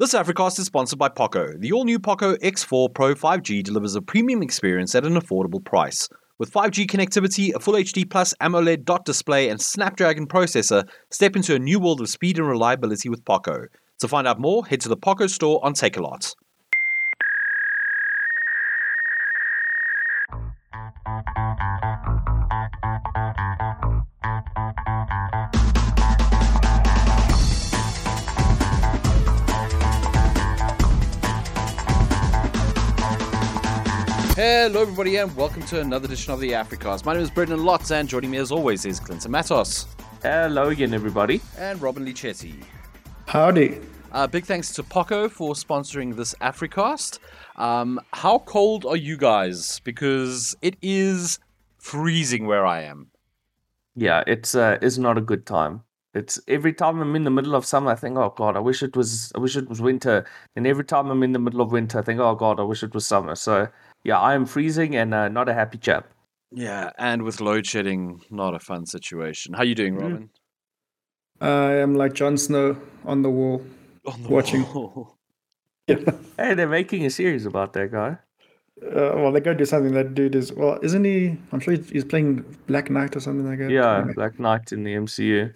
This Africast is sponsored by Poco. The all new Poco X4 Pro 5G delivers a premium experience at an affordable price. With 5G connectivity, a Full HD Plus AMOLED dot display, and Snapdragon processor, step into a new world of speed and reliability with Poco. To find out more, head to the Poco store on Takealot. Hello, everybody, and welcome to another edition of the Africast. My name is Brendan Lotz, and joining me as always is Clinton Matos Hello again, everybody. and Robin-Leigh Chetty. Howdy. Uh, big thanks to Poco for sponsoring this Africast. Um, how cold are you guys? Because it is freezing where I am. Yeah, it's uh, it's not a good time. It's every time I'm in the middle of summer, I think, oh god, I wish it was, I wish it was winter. And every time I'm in the middle of winter, I think, oh god, I wish it was summer. So yeah, I am freezing and uh, not a happy chap. Yeah, and with load shedding, not a fun situation. How are you doing, Mm. Robin? I am like Jon Snow on the wall. On the Watching. wall. Yeah. Hey, they're making a series about that guy. Uh, well, they're going to do something. That dude is well, isn't he? I'm sure he's, he's playing Black Knight or something like that. Yeah, Anyway. Black Knight in the MCU.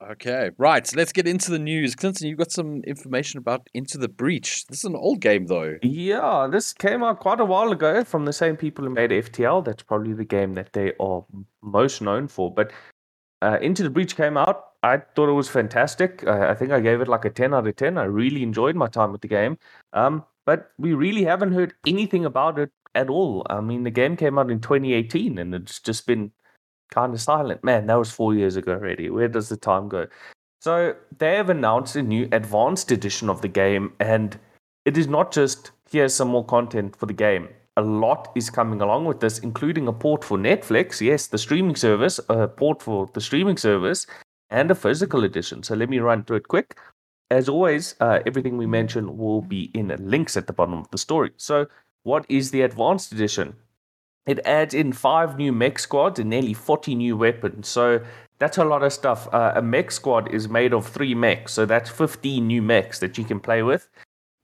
Okay, right. So Let's get into the news. Clinton, you've got some information about Into the Breach. This is an old game, though. Yeah, this came out quite a while ago from the same people who made FTL. That's probably the game that they are most known for. But uh, Into the Breach came out. I thought it was fantastic. Uh, I think I gave it like a 10 out of 10. I really enjoyed my time with the game. Um, but we really haven't heard anything about it at all. I mean, the game came out in 2018 and it's just been kind of silent. Man, that was four years ago already. Where does the time go? So they have announced a new advanced edition of the game, and it is not just here's some more content for the game. A lot is coming along with this, including a port for Netflix, yes, the streaming service, a port for the streaming service, and a physical edition. So let me run through it quick. As always, uh, everything we mention will be in links at the bottom of the story. So, what is the advanced edition? It adds in five new mech squads and nearly 40 new weapons. So that's a lot of stuff. Uh, a mech squad is made of three mechs, so that's 15 new mechs that you can play with.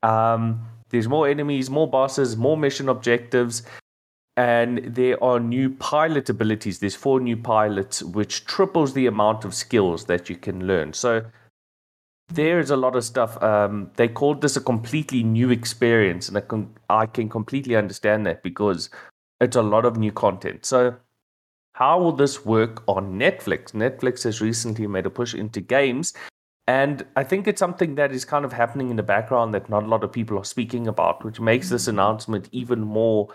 Um, there's more enemies, more bosses, more mission objectives, and there are new pilot abilities. There's four new pilots, which triples the amount of skills that you can learn. So there's a lot of stuff. Um, they called this a completely new experience, and I can, I can completely understand that because it's a lot of new content. So, how will this work on Netflix? Netflix has recently made a push into games, and I think it's something that is kind of happening in the background that not a lot of people are speaking about, which makes this announcement even more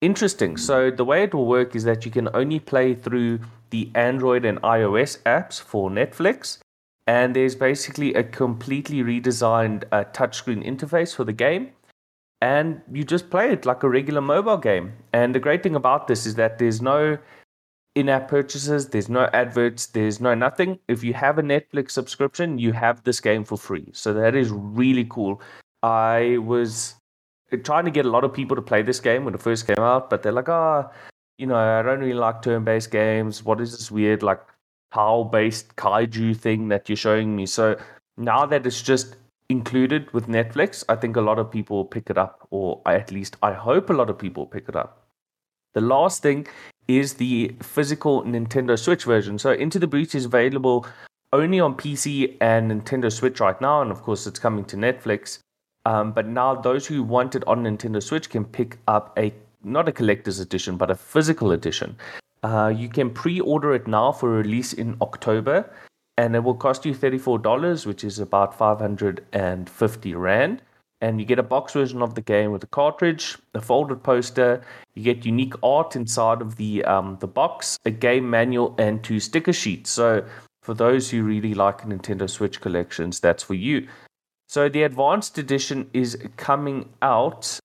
interesting. So, the way it will work is that you can only play through the Android and iOS apps for Netflix. And there's basically a completely redesigned uh, touchscreen interface for the game and you just play it like a regular mobile game. And the great thing about this is that there's no in app purchases, there's no adverts, there's no nothing. If you have a Netflix subscription, you have this game for free. So that is really cool. I was trying to get a lot of people to play this game when it first came out, but they're like, ah, you know, I don't really like turn based games. What is this weird, like, tile based kaiju thing that you're showing me? So now that it's just included with Netflix, I think a lot of people pick it up, or at least I hope a lot of people pick it up. The last thing is the physical Nintendo Switch version. So, Into the Breach is available only on PC and Nintendo Switch right now, and of course, it's coming to Netflix. Um, but now, those who want it on Nintendo Switch can pick up a not a collector's edition, but a physical edition. Uh, you can pre-order it now for release in October, and it will cost you $34, which is about 550 Rand. And you get a box version of the game with a cartridge, a folded poster. You get unique art inside of the um, the box, a game manual, and two sticker sheets. So for those who really like Nintendo Switch collections, that's for you. So the advanced edition is coming out.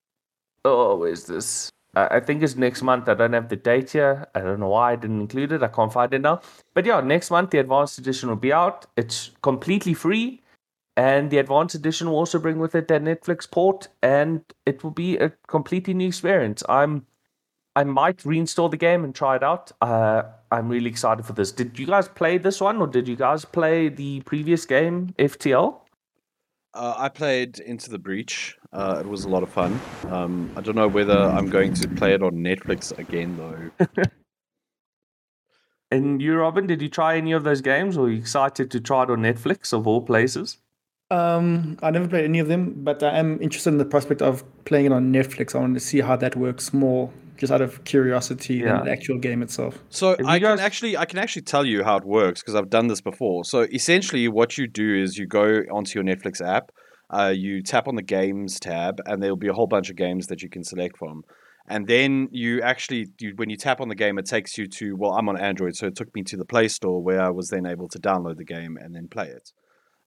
Oh, where's this? Uh, I think it's next month. I don't have the date here. I don't know why I didn't include it. I can't find it now. But yeah, next month the advanced edition will be out. It's completely free. And the advanced edition will also bring with it that Netflix port, and it will be a completely new experience. I'm, I might reinstall the game and try it out. Uh, I'm really excited for this. Did you guys play this one, or did you guys play the previous game, FTL? Uh, I played Into the Breach. Uh, it was a lot of fun. Um, I don't know whether I'm going to play it on Netflix again, though. And you, Robin, did you try any of those games? Or were you excited to try it on Netflix of all places? Um, I never played any of them, but I am interested in the prospect of playing it on Netflix. I want to see how that works more, just out of curiosity Yeah. than the actual game itself. So Have I guys- can actually I can actually tell you how it works because I've done this before. So essentially, what you do is you go onto your Netflix app, uh, you tap on the games tab, and there'll be a whole bunch of games that you can select from. And then you actually, you, when you tap on the game, it takes you to well, I'm on Android, so it took me to the Play Store where I was then able to download the game and then play it.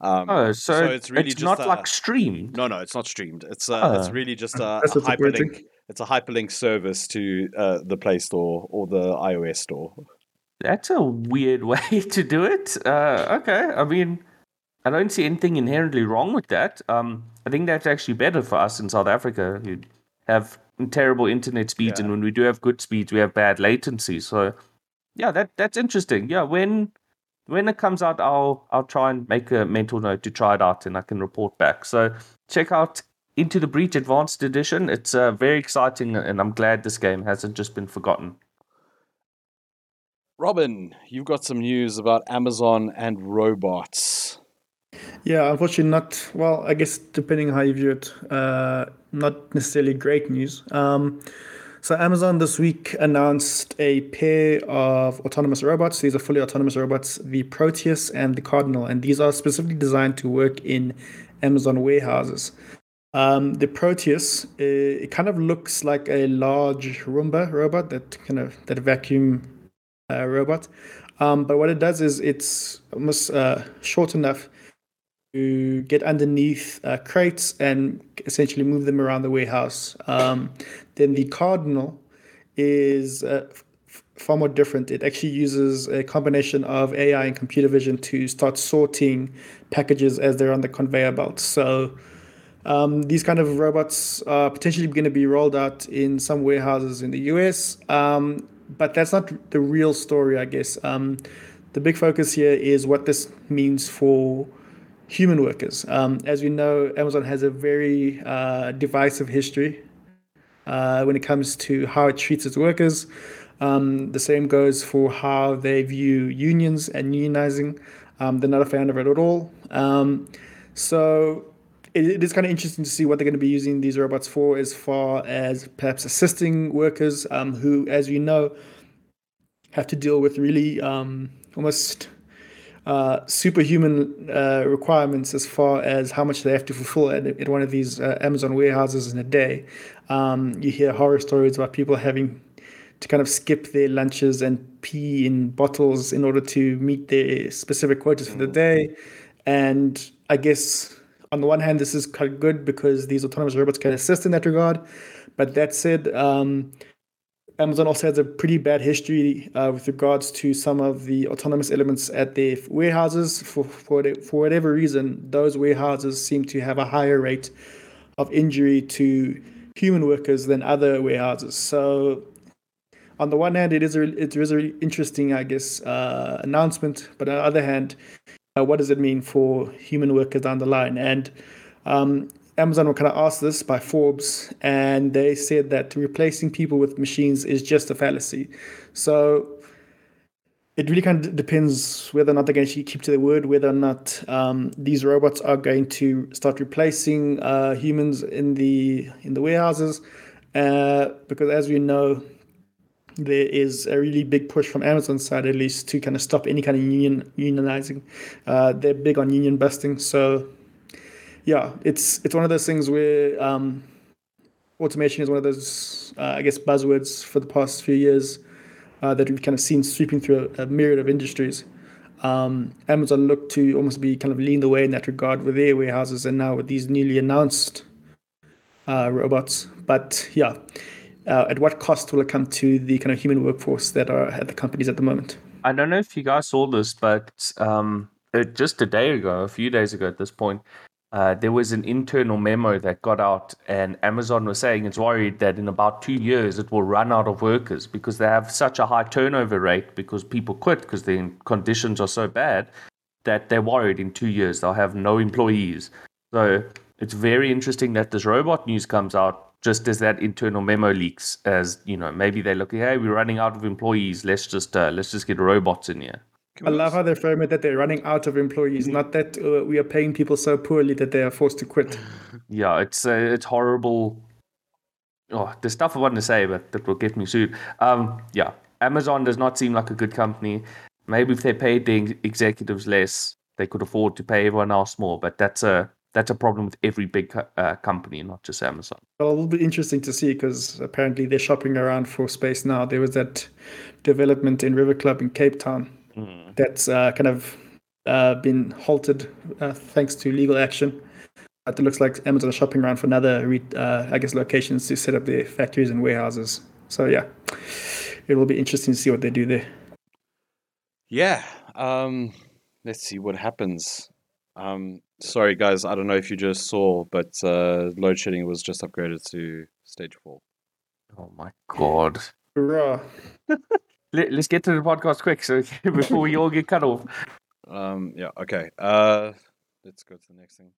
Um, Oh, so, so it's, it's really just not a- like streamed. no, no, it's not streamed. It's uh, it's Ah. really just a, a hyperlink. It's a hyperlink service to uh, the Play Store or the iOS store. That's a weird way to do it. Uh, okay, I mean, I don't see anything inherently wrong with that. Um, I think that's actually better for us in South Africa who have terrible internet speeds, and when we do have good speeds, we have bad latency. So, yeah, that that's interesting. Yeah, when when it comes out, I'll I'll try and make a mental note to try it out, and I can report back. So check out Into the Breach Advanced Edition. It's uh, very exciting, and I'm glad this game hasn't just been forgotten. Robin, you've got some news about Amazon and robots. Yeah, unfortunately, not well. I guess depending how you view it, uh, not necessarily great news. Um, so Amazon this week announced a pair of autonomous robots. These are fully autonomous robots, the Proteus and the Cardinal, and these are specifically designed to work in Amazon warehouses. Um, the Proteus, uh, it kind of looks like a large Roomba robot, that kind of that vacuum uh, robot. Um, but what it does is it's almost uh, short enough to get underneath uh, crates and essentially move them around the warehouse. Um, then the Cardinal is uh, far more different. It actually uses a combination of AI and computer vision to start sorting packages as they're on the conveyor belt. So um, these kind of robots are potentially going to be rolled out in some warehouses in the US, um, but that's not the real story, I guess. Um, the big focus here is what this means for human workers. Um, as we know, Amazon has a very uh, divisive history uh, when it comes to how it treats its workers. Um, the same goes for how they view unions and unionizing. Um, they're not a fan of it at all. Um, so it, it is kind of interesting to see what they're going to be using these robots for, as far as perhaps assisting workers um, who, as you know, have to deal with really um, almost uh, superhuman uh, requirements as far as how much they have to fulfill at, at one of these uh, Amazon warehouses in a day. Um, you hear horror stories about people having to kind of skip their lunches and pee in bottles in order to meet their specific quotas for the day. And I guess on the one hand, this is good because these autonomous robots can assist in that regard. But that said, um, Amazon also has a pretty bad history uh, with regards to some of the autonomous elements at their warehouses. For, for, for whatever reason, those warehouses seem to have a higher rate of injury to human workers than other warehouses. So, on the one hand, it is a, it is a really interesting, I guess, uh, announcement. But on the other hand, uh, what does it mean for human workers down the line? And um, Amazon were kind of asked this by Forbes, and they said that replacing people with machines is just a fallacy. So it really kind of depends whether or not they're going to keep to their word, whether or not um, these robots are going to start replacing uh, humans in the in the warehouses. Uh, because as we know, there is a really big push from Amazon's side, at least, to kind of stop any kind of union unionizing. Uh, they're big on union busting, so yeah, it's it's one of those things where um, automation is one of those, uh, I guess, buzzwords for the past few years uh, that we've kind of seen sweeping through a, a myriad of industries. Um, Amazon looked to almost be kind of leading the way in that regard with their warehouses, and now with these newly announced uh, robots. But yeah, uh, at what cost will it come to the kind of human workforce that are at the companies at the moment? I don't know if you guys saw this, but um, it, just a day ago, a few days ago at this point, uh, there was an internal memo that got out, and Amazon was saying it's worried that in about two years it will run out of workers because they have such a high turnover rate because people quit because the conditions are so bad that they're worried in two years they'll have no employees. So it's very interesting that this robot news comes out just as that internal memo leaks as you know maybe they're looking hey we're running out of employees. Let's just uh, let's just get robots in here. I love how they frame it that they're running out of employees, not that uh, we are paying people so poorly that they are forced to quit. yeah it's uh, it's horrible. Oh the stuff i want to say but that will get me sued. Um yeah amazon does not seem like a good company. Maybe if they paid the executives less they could afford to pay everyone else more but that's a that's a problem with every big uh, company, not just Amazon. Well, it will be interesting to see because apparently they're shopping around for space now. There was that development in River Club in Cape Town mm. that's uh, kind of uh, been halted uh, thanks to legal action. But it looks like Amazon is shopping around for another, re- uh, I guess, locations to set up their factories and warehouses. So yeah, it will be interesting to see what they do there. Yeah. Um, let's see what happens. Um, sorry, guys. I don't know if you just saw, but uh, load shedding was just upgraded to stage four. Oh my god! Hurrah! Let, us get to the podcast quick, so before we all get cut off. Um. Yeah. Okay. Uh. Let's go to the next thing.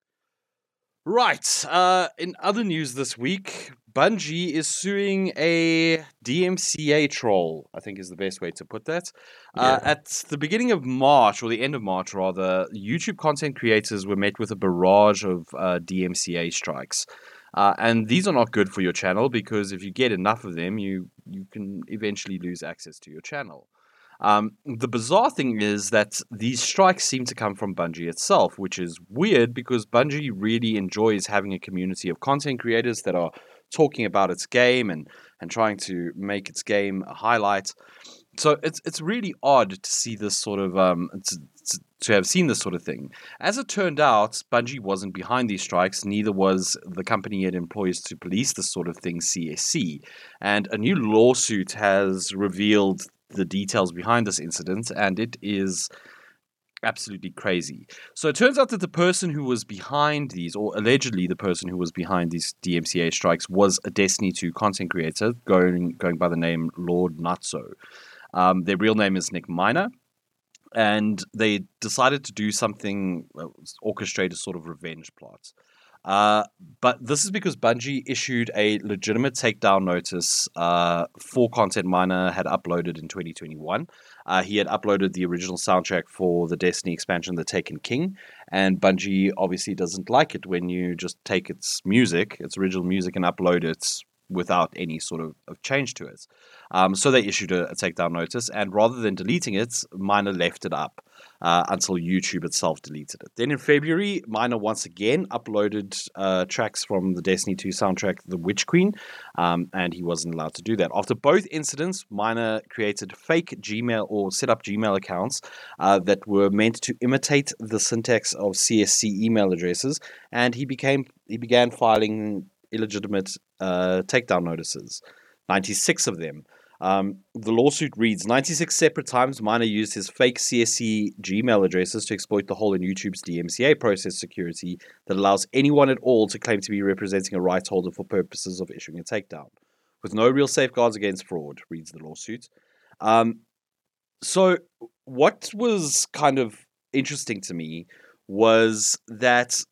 Right. Uh, in other news this week, Bungie is suing a DMCA troll, I think is the best way to put that. Uh, yeah. At the beginning of March, or the end of March rather, YouTube content creators were met with a barrage of uh, DMCA strikes. Uh, and these are not good for your channel because if you get enough of them, you, you can eventually lose access to your channel. Um, the bizarre thing is that these strikes seem to come from Bungie itself, which is weird because Bungie really enjoys having a community of content creators that are talking about its game and, and trying to make its game a highlight. So it's it's really odd to see this sort of um to, to have seen this sort of thing. As it turned out, Bungie wasn't behind these strikes. Neither was the company it employs to police this sort of thing, CSC. And a new lawsuit has revealed the details behind this incident, and it is absolutely crazy. So it turns out that the person who was behind these, or allegedly the person who was behind these DMCA strikes, was a Destiny 2 content creator going going by the name Lord Nazo. Um, their real name is Nick Minor. And they decided to do something, orchestrate a sort of revenge plot. Uh, but this is because Bungie issued a legitimate takedown notice uh, for content Minor had uploaded in 2021. Uh, he had uploaded the original soundtrack for the Destiny expansion, The Taken King, and Bungie obviously doesn't like it when you just take its music, its original music, and upload it without any sort of, of change to it. Um, so they issued a, a, takedown notice, and rather than deleting it, Minor left it up uh, until YouTube itself deleted it. Then in February, Minor once again uploaded uh, tracks from the Destiny 2 soundtrack, The Witch Queen, um, and he wasn't allowed to do that. After both incidents, Minor created fake Gmail or set up Gmail accounts uh, that were meant to imitate the syntax of CSC email addresses, and he became he began filing illegitimate uh, takedown notices. 96 of them. Um, the lawsuit reads 96 separate times Minor used his fake CSC Gmail addresses to exploit the hole in YouTube's DMCA process security that allows anyone at all to claim to be representing a rights holder for purposes of issuing a takedown. With no real safeguards against fraud, reads the lawsuit. Um, so, what was kind of interesting to me was that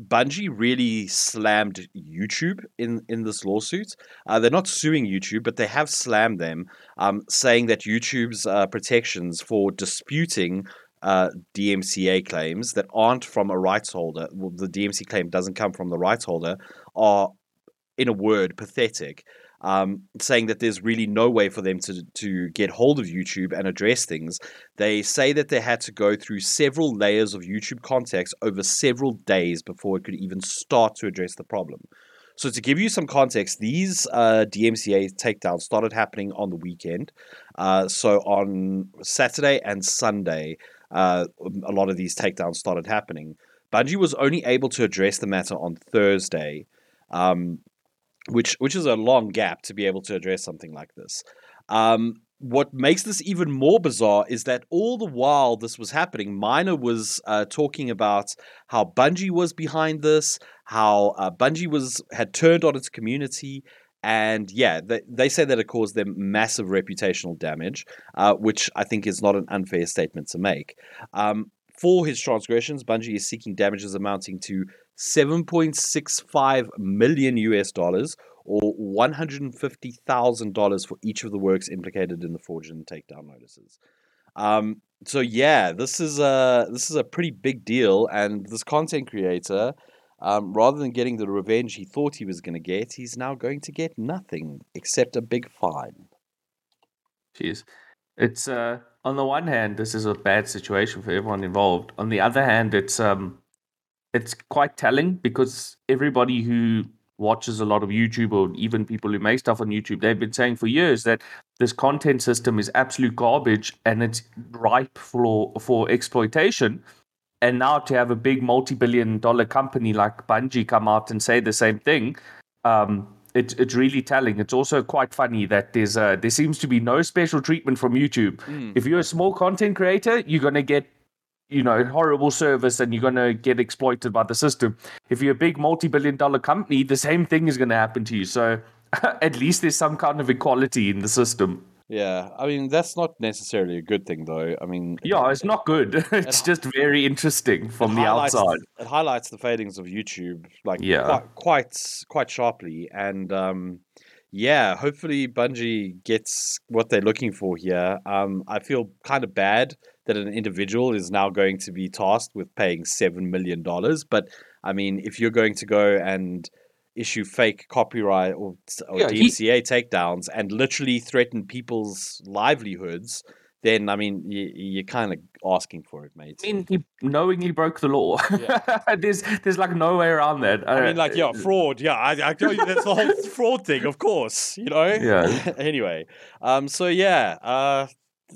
Bungie really slammed YouTube in, in this lawsuit. Uh, they're not suing YouTube, but they have slammed them, um, saying that YouTube's uh, protections for disputing uh, DMCA claims that aren't from a rights holder, well, the DMC claim doesn't come from the rights holder, are, in a word, pathetic um, saying that there's really no way for them to, to get hold of YouTube and address things. They say that they had to go through several layers of YouTube contacts over several days before it could even start to address the problem. So, to give you some context, these uh, DMCA takedowns started happening on the weekend. Uh, so, on Saturday and Sunday, uh, a lot of these takedowns started happening. Bungie was only able to address the matter on Thursday. Um, which which is a long gap to be able to address something like this. Um, what makes this even more bizarre is that all the while this was happening, Minor was uh, talking about how Bungie was behind this, how uh, Bungie was had turned on its community, and yeah, they, they say that it caused them massive reputational damage, uh, which I think is not an unfair statement to make. Um, for his transgressions, Bungie is seeking damages amounting to 7.65 million US dollars or $150,000 for each of the works implicated in the fraudulent takedown notices. Um, so yeah, this is a this is a pretty big deal, and this content creator, um, rather than getting the revenge he thought he was going to get, he's now going to get nothing except a big fine. Jeez, it's uh, on the one hand, this is a bad situation for everyone involved. On the other hand, it's um, it's quite telling because everybody who watches a lot of YouTube or even people who make stuff on YouTube, they've been saying for years that this content system is absolute garbage and it's ripe for for exploitation. And now to have a big multi-billion dollar company like Bungie come out and say the same thing, um, it's it's really telling. It's also quite funny that there's uh, there seems to be no special treatment from YouTube. Mm. If you're a small content creator, you're gonna get you know horrible service and you're going to get exploited by the system. If you're a big multi-billion dollar company the same thing is going to happen to you. So at least there's some kind of equality in the system. Yeah i mean that's not necessarily a good thing though. I mean yeah it's not good. It's it, just very interesting from the outside. it highlights the failings of youtube like yeah. quite quite quite sharply. And um yeah, hopefully Bungie gets what they're looking for here. Um, I feel kind of bad that an individual is now going to be tasked with paying seven million dollars. But I mean, if you're going to go and issue fake copyright or, or yeah, DMCA he... takedowns and literally threaten people's livelihoods, then I mean you, are kind of asking for it, mate. I mean, he knowingly broke the law. Yeah. there's there's like no way around that. I mean, like yeah, uh, fraud. Yeah, I, I tell you that's the whole fraud thing, of course. You know. Yeah. anyway, um, so yeah, uh,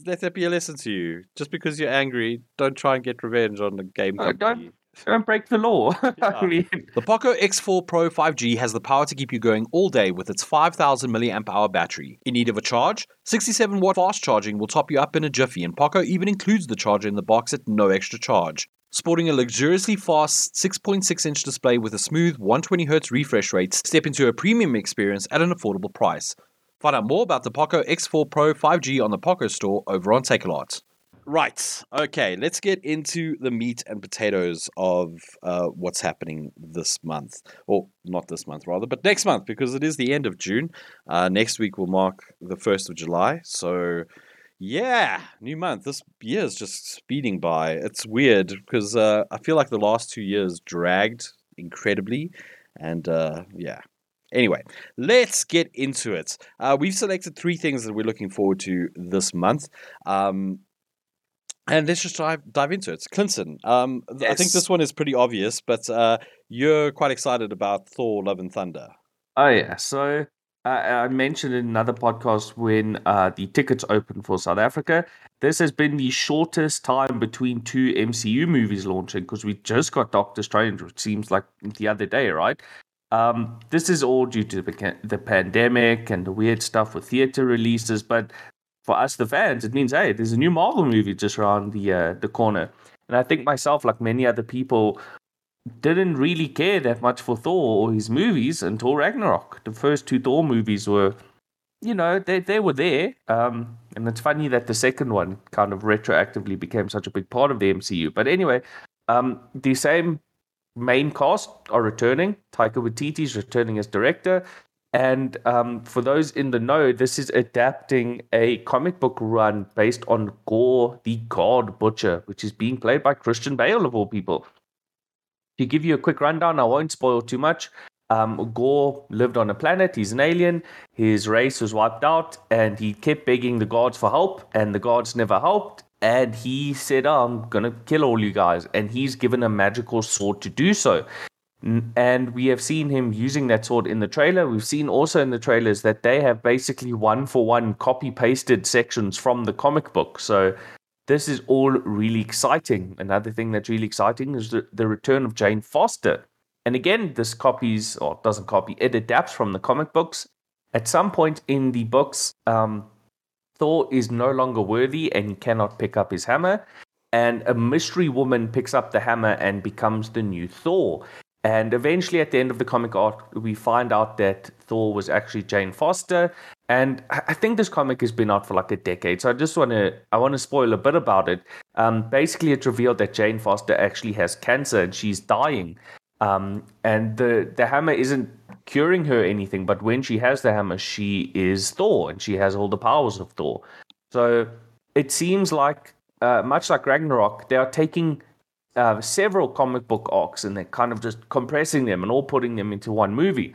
let that be a lesson to you. Just because you're angry, don't try and get revenge on the game uh, company. don't don't break the law. Yeah. I mean... The Poco X4 Pro 5G has the power to keep you going all day with its 5000 milliamp hour battery. In need of a charge? 67 watt fast charging will top you up in a jiffy, and Poco even includes the charger in the box at no extra charge. Sporting a luxuriously fast 6.6 inch display with a smooth 120Hz refresh rate, step into a premium experience at an affordable price. Find out more about the Poco X4 Pro 5G on the Poco store over on Takealot. Right. Okay. Let's get into the meat and potatoes of uh, what's happening this month. Or not this month, rather, but next month, because it is the end of June. Uh, next week will mark the 1st of July. So, yeah, new month. This year is just speeding by. It's weird because uh, I feel like the last two years dragged incredibly. And uh, yeah, Anyway, let's get into it. Uh, we've selected three things that we're looking forward to this month. Um, and let's just dive, dive into it. Clinton, um, yes. I think this one is pretty obvious, but uh, you're quite excited about Thor Love and Thunder. Oh, yeah. So uh, I mentioned in another podcast when uh, the tickets opened for South Africa. This has been the shortest time between two MCU movies launching because we just got Doctor Strange, which seems like the other day, right? Um, this is all due to the, pandemic and the weird stuff with theater releases, but for us, the fans, it means hey, there's a new Marvel movie just around the uh, the corner. And I think myself, like many other people, didn't really care that much for Thor or his movies until Ragnarok. The first two Thor movies were, you know, they they were there. Um, and it's funny that the second one kind of retroactively became such a big part of the MCU. But anyway, um, the same main cast are returning. Taika Waititi is returning as director. And um, for those in the know, this is adapting a comic book run based on Gorr the God Butcher, which is being played by Christian Bale, of all people. To give you a quick rundown, I won't spoil too much. Um, Gorr lived on a planet, he's an alien, his race was wiped out, and he kept begging the gods for help, and the gods never helped. And he said, oh, I'm gonna kill all you guys. And he's given a magical sword to do so and we have seen him using that sword in the trailer. We've seen also in the trailers that they have basically one for one copy pasted sections from the comic book. So this is all really exciting. Another thing that's really exciting is the, the return of Jane Foster. And again, this copies or doesn't copy, it adapts from the comic books. At some point in the books, um, Thor is no longer worthy and he cannot pick up his hammer. And a mystery woman picks up the hammer and becomes the new Thor. And eventually, at the end of the comic arc, we find out that Thor was actually Jane Foster. And I think this comic has been out for like a decade, so I just want to I want to spoil a bit about it. Um, basically, it's revealed that Jane Foster actually has cancer and she's dying. Um, and the the hammer isn't curing her anything, but when she has the hammer, she is Thor, and she has all the powers of Thor. So it seems like, uh, much like Ragnarok, they are taking uh, several comic book arcs and they're kind of just compressing them and all putting them into one movie.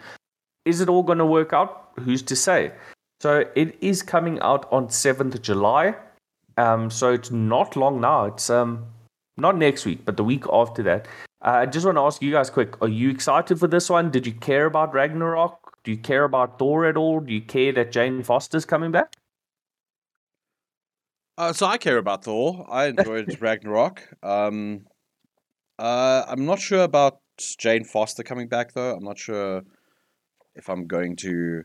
Is it all going to work out? Who's to say? So it is coming out on 7th July. Um, so it's not long now. It's um, not next week, but the week after that. Uh, I just want to ask you guys quick are you excited for this one? Did you care about Ragnarok? Do you care about Thor at all? Do you care that Jane Foster's coming back? Uh, so I care about Thor. I enjoyed Ragnarok. Um, uh, I'm not sure about Jane Foster coming back though. I'm not sure if I'm going to.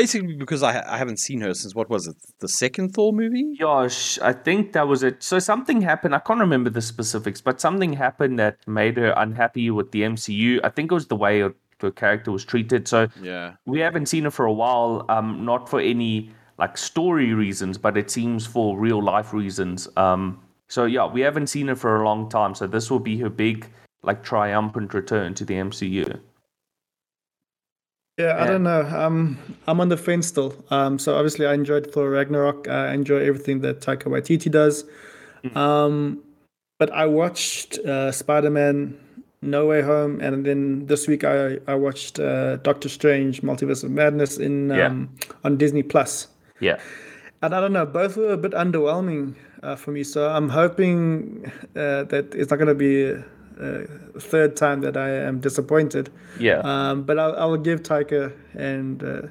Basically, because I I haven't seen her since what was it the second Thor movie? Gosh, I think that was it. So something happened. I can't remember the specifics, but something happened that made her unhappy with the MCU. I think it was the way her character was treated. So Yeah. we haven't seen her for a while. Um, not for any like story reasons, but it seems for real life reasons. Um, so yeah, we haven't seen her for a long time. So this will be her big like triumphant return to the MCU. Yeah, I don't know. Um, I'm on the fence still. Um, so obviously I enjoyed Thor Ragnarok. I enjoy everything that Taika Waititi does. Um, but I watched uh, Spider-Man No Way Home, and then this week I I watched uh, Doctor Strange Multiverse of Madness in Yeah. um, on Disney Plus. Yeah. And I don't know, both were a bit underwhelming uh, for me. So I'm hoping uh, that it's not going to be a, a third time that I am disappointed. Yeah. Um, but I'll, I'll give Taika and uh,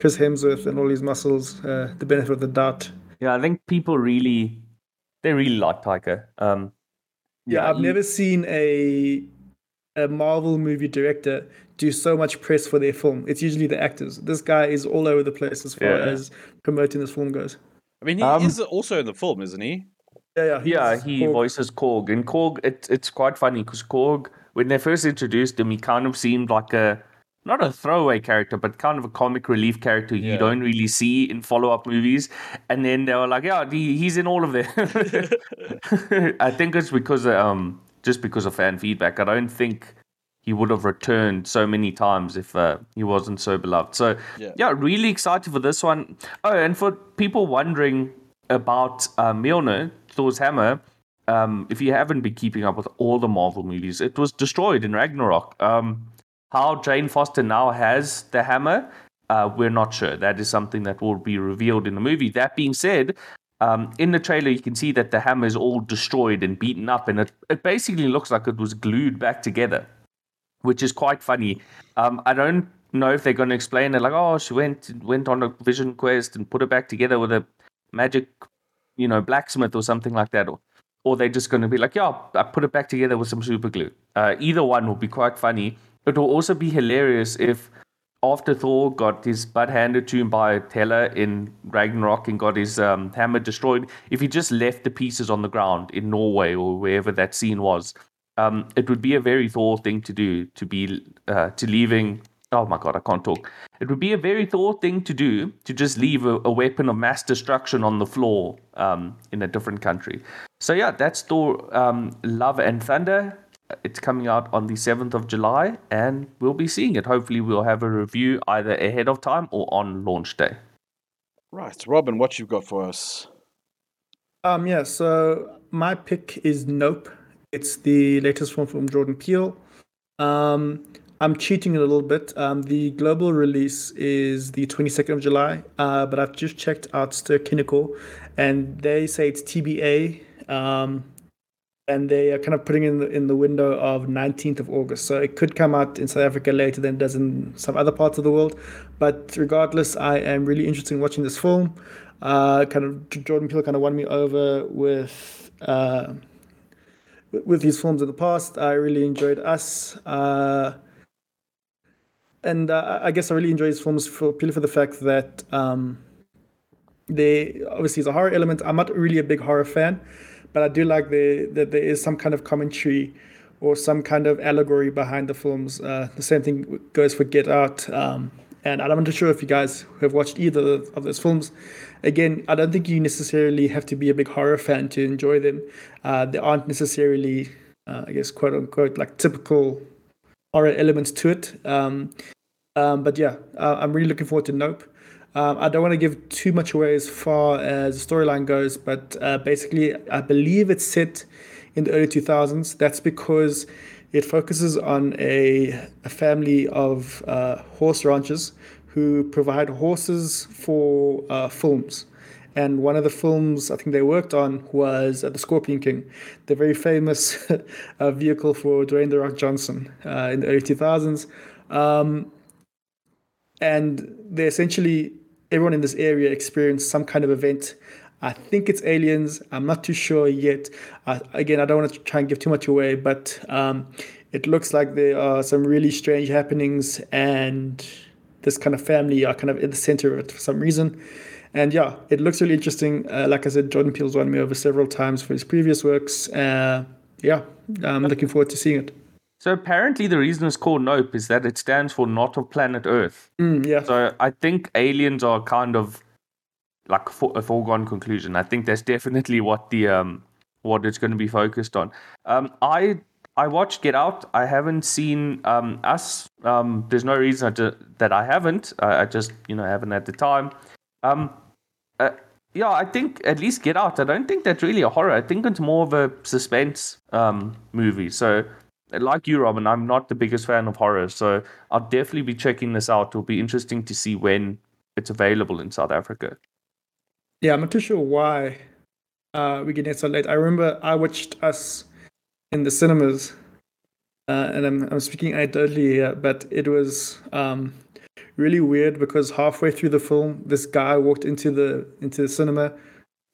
Chris Hemsworth and all his muscles uh, the benefit of the doubt. Yeah, I think people really, they really like Taika. Um, Yeah, I've he- never seen a a Marvel movie director do so much press for their film. It's usually the actors. This guy is all over the place as far Yeah. as promoting this film goes. I mean, he Um, is also in the film, isn't he? Yeah, yeah, Yeah, he Korg. voices Korg, and Korg. It, it's quite funny because Korg, when they first introduced him, he kind of seemed like a not a throwaway character, but kind of a comic relief character Yeah. you don't really see in follow-up movies. And then they were like, "Yeah, he, he's in all of them." I think it's because um just because of fan feedback. I don't think he would have returned so many times if uh, he wasn't so beloved. So Yeah. yeah, really excited for this one. Oh, and for people wondering about uh, Mjolnir, Thor's hammer, um, if you haven't been keeping up with all the Marvel movies, it was destroyed in Ragnarok. Um, how Jane Foster now has the hammer, uh, we're not sure. That is something that will be revealed in the movie. That being said, um, in the trailer, you can see that the hammer is all destroyed and beaten up, and it, it basically looks like it was glued back together, which is quite funny. Um, I don't know if they're going to explain it like, oh, she went went on a vision quest and put it back together with a magic, you know, blacksmith or something like that, or or they're just going to be like, yeah, I put it back together with some super glue. Uh, either one will be quite funny. It will also be hilarious if after Thor got his butt handed to him by Hela in Ragnarok and got his um, hammer destroyed, if he just left the pieces on the ground in Norway or wherever that scene was, um, it would be a very Thor thing to do to be uh, to leaving. Oh my god, I can't talk. It would be a very Thor thing to do to just leave a, a weapon of mass destruction on the floor um, in a different country. So yeah, that's Thor: um, Love and Thunder. It's coming out on the 7th of July, and we'll be seeing it. Hopefully, we'll have a review either ahead of time or on launch day. Right, Robin, what you've got for us? Um, yeah, so my pick is Nope. It's the latest film from Jordan Peele. Um, I'm cheating a little bit. Um, the global release is the 22nd of July, uh, but I've just checked out Ster and they say it's TBA, um, and they are kind of putting in the, in the window of 19th of August. So it could come out in South Africa later than it does in some other parts of the world. But regardless, I am really interested in watching this film. Uh, kind of Jordan Peele kind of won me over with. Uh, with- his films in the past. I really enjoyed Us. Uh, and uh, I guess I really enjoy his films for purely for the fact that um, they obviously is a horror element. I'm not really a big horror fan, but I do like the, that there is some kind of commentary or some kind of allegory behind the films. Uh, the same thing goes for Get Out. Um, and I'm not sure if you guys have watched either of those films. Again, I don't think you necessarily have to be a big horror fan to enjoy them. Uh, they aren't necessarily uh, I guess, quote unquote, like typical horror elements to it. Um, um, but yeah, uh, I'm really looking forward to Nope. Um, I don't want to give too much away as far as the storyline goes, but uh, basically, I believe it's set in the early 2000s. That's because it focuses on a, a family of uh, horse ranchers who provide horses for uh, films. And one of the films I think they worked on was uh, The Scorpion King, the very famous uh, vehicle for Dwayne The Rock Johnson uh, in the early 2000s. Um, and they essentially, everyone in this area experienced some kind of event. I think it's aliens. I'm not too sure yet. Again, I don't want to try and give too much away, but um, it looks like there are some really strange happenings, and this kind of family are kind of in the center of it for some reason. And yeah, it looks really interesting. Uh, like I said, Jordan Peele's won me over several times for his previous works. Uh, yeah, I'm looking forward to seeing it. So apparently, the reason it's called Nope is that it stands for not of planet Earth. Mm, yeah. So I think aliens are kind of like a foregone conclusion. I think that's definitely what the um what it's going to be focused on. Um, I I watched Get Out. I haven't seen um Us. Um, there's no reason that I haven't. I, I just you know haven't had the time. Um, uh, yeah, I think at least Get Out. I don't think that's really a horror. I think it's more of a suspense um, movie. So, like you, Robin, I'm not the biggest fan of horror. So, I'll definitely be checking this out. It'll be interesting to see when it's available in South Africa. Yeah, I'm not too sure why uh, we get it so late. I remember I watched Us in the cinemas, uh, and I'm, I'm speaking anecdotally here, but it was um, really weird because halfway through the film, this guy walked into the into the cinema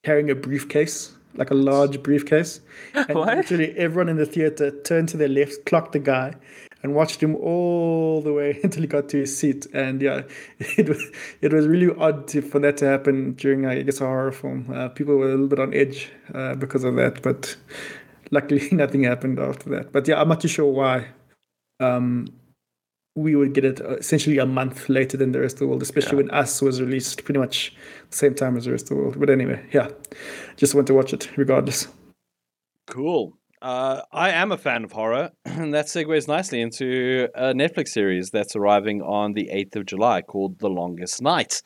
carrying a briefcase, like a large briefcase, and what? literally everyone in the theater turned to their left, clocked the guy, and watched him all the way until he got to his seat. And yeah, it was it was really odd to, for that to happen during I guess a horror film. Uh, people were a little bit on edge uh, because of that, but luckily nothing happened after that. But yeah, I'm not too sure why. Um, we would get it uh, essentially a month later than the rest of the world, especially yeah. when Us was released pretty much the same time as the rest of the world. But anyway, yeah, just went to watch it regardless. Cool. Uh, I am a fan of horror, and that segues nicely into a Netflix series that's arriving on the 8th of July called The Longest Night.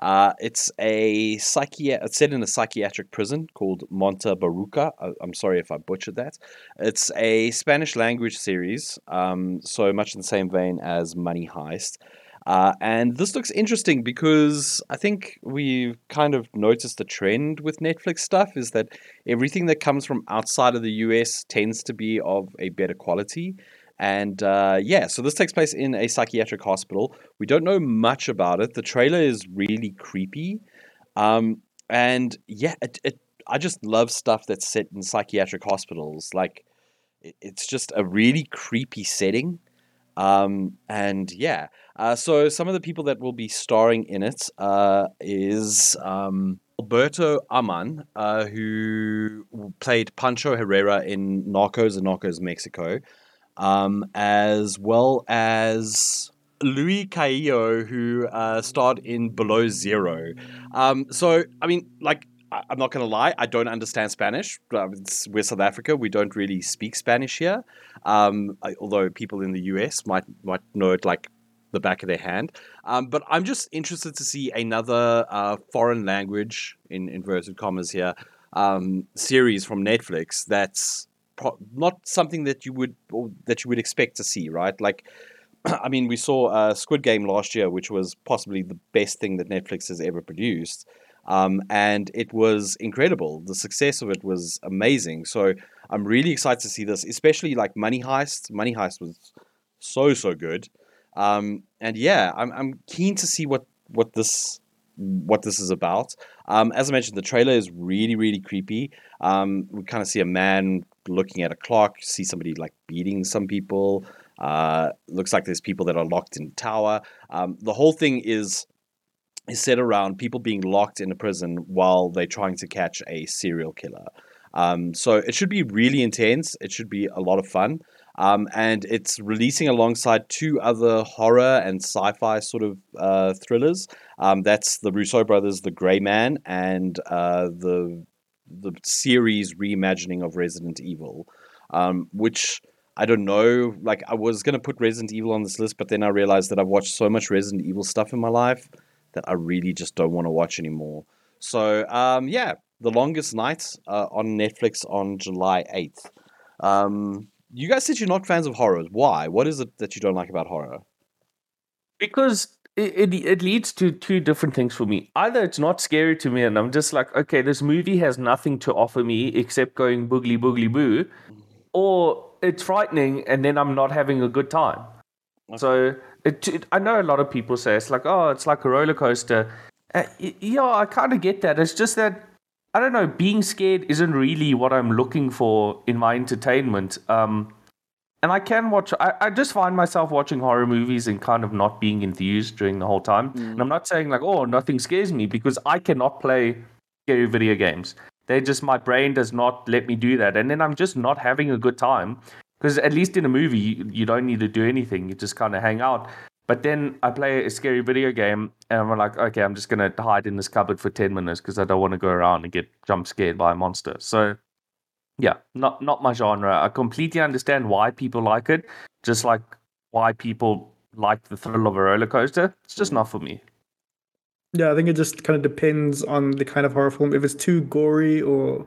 Uh, it's a it's set in a psychiatric prison called Monte Baruca. I- am sorry if I butchered that. It's a Spanish language series, um, so much in the same vein as Money Heist. Uh, and this looks interesting because I think we've kind of noticed a trend with Netflix stuff is that everything that comes from outside of the US tends to be of a better quality. And uh, yeah, so this takes place in a psychiatric hospital. We don't know much about it. The trailer is really creepy. Um, and yeah, it, it, I just love stuff that's set in psychiatric hospitals. Like, it, it's just a really creepy setting. Um, and yeah, uh, so some of the people that will be starring in it uh, is um, Alberto Ammann, uh, who played Pancho Herrera in Narcos and Narcos Mexico um, as well as Luis Callejo, who uh, starred in Below Zero. Um, so, I mean, like, I- I'm not going to lie, I don't understand Spanish. we're South Africa, we don't really speak Spanish here. Um, I, although people in the US might might know it like the back of their hand. Um, but I'm just interested to see another uh, foreign language, in inverted commas here, um, series from Netflix that's not something that you would that you would expect to see, right? Like, I mean, we saw uh, Squid Game last year, which was possibly the best thing that Netflix has ever produced. Um, and it was incredible. The success of it was amazing. So I'm really excited to see this, especially like Money Heist. Money Heist was so so good. Um, and yeah, I'm I'm keen to see what what this what this is about. Um, as I mentioned, the trailer is really really creepy. Um, we kind of see a man looking at a clock, see somebody like beating some people. Uh, looks like there's people that are locked in tower. Um, the whole thing is is set around people being locked in a prison while they're trying to catch a serial killer. Um, so it should be really intense. It should be a lot of fun. Um, and it's releasing alongside two other horror and sci-fi sort of uh, thrillers. Um, that's the Russo brothers, The Gray Man, and uh, the the series reimagining of Resident Evil. um, which I don't know. Like I was gonna put Resident Evil on this list, but then I realized that I've watched so much Resident Evil stuff in my life that I really just don't want to watch anymore. So um, yeah, The Longest Night uh, on Netflix on July eighth. Um, you guys said you're not fans of horror. Why? What is it that you don't like about horror? Because it, it, it leads to two different things for me. Either it's not scary to me, and I'm just like, okay, this movie has nothing to offer me except going boogly boogly boo, or it's frightening, and then I'm not having a good time. Okay. So it, it, I know a lot of people say it's like, oh, it's like a roller coaster. Uh, yeah, I kind of get that. It's just that I don't know. Being scared isn't really what I'm looking for in my entertainment. Um, and I can watch. I, I just find myself watching horror movies and kind of not being enthused during the whole time. Mm. And I'm not saying like, oh, nothing scares me because I cannot play scary video games. They just my brain does not let me do that, and then I'm just not having a good time. Because at least in a movie, you, you don't need to do anything; you just kind of hang out. But then I play a scary video game, and I'm like, okay, I'm just gonna hide in this cupboard for ten minutes because I don't want to go around and get jump scared by a monster. So yeah, not not my genre. I completely understand why people like it, just like why people like the thrill of a roller coaster. It's just not for me. Yeah, I think it just kind of depends on the kind of horror film. If it's too gory or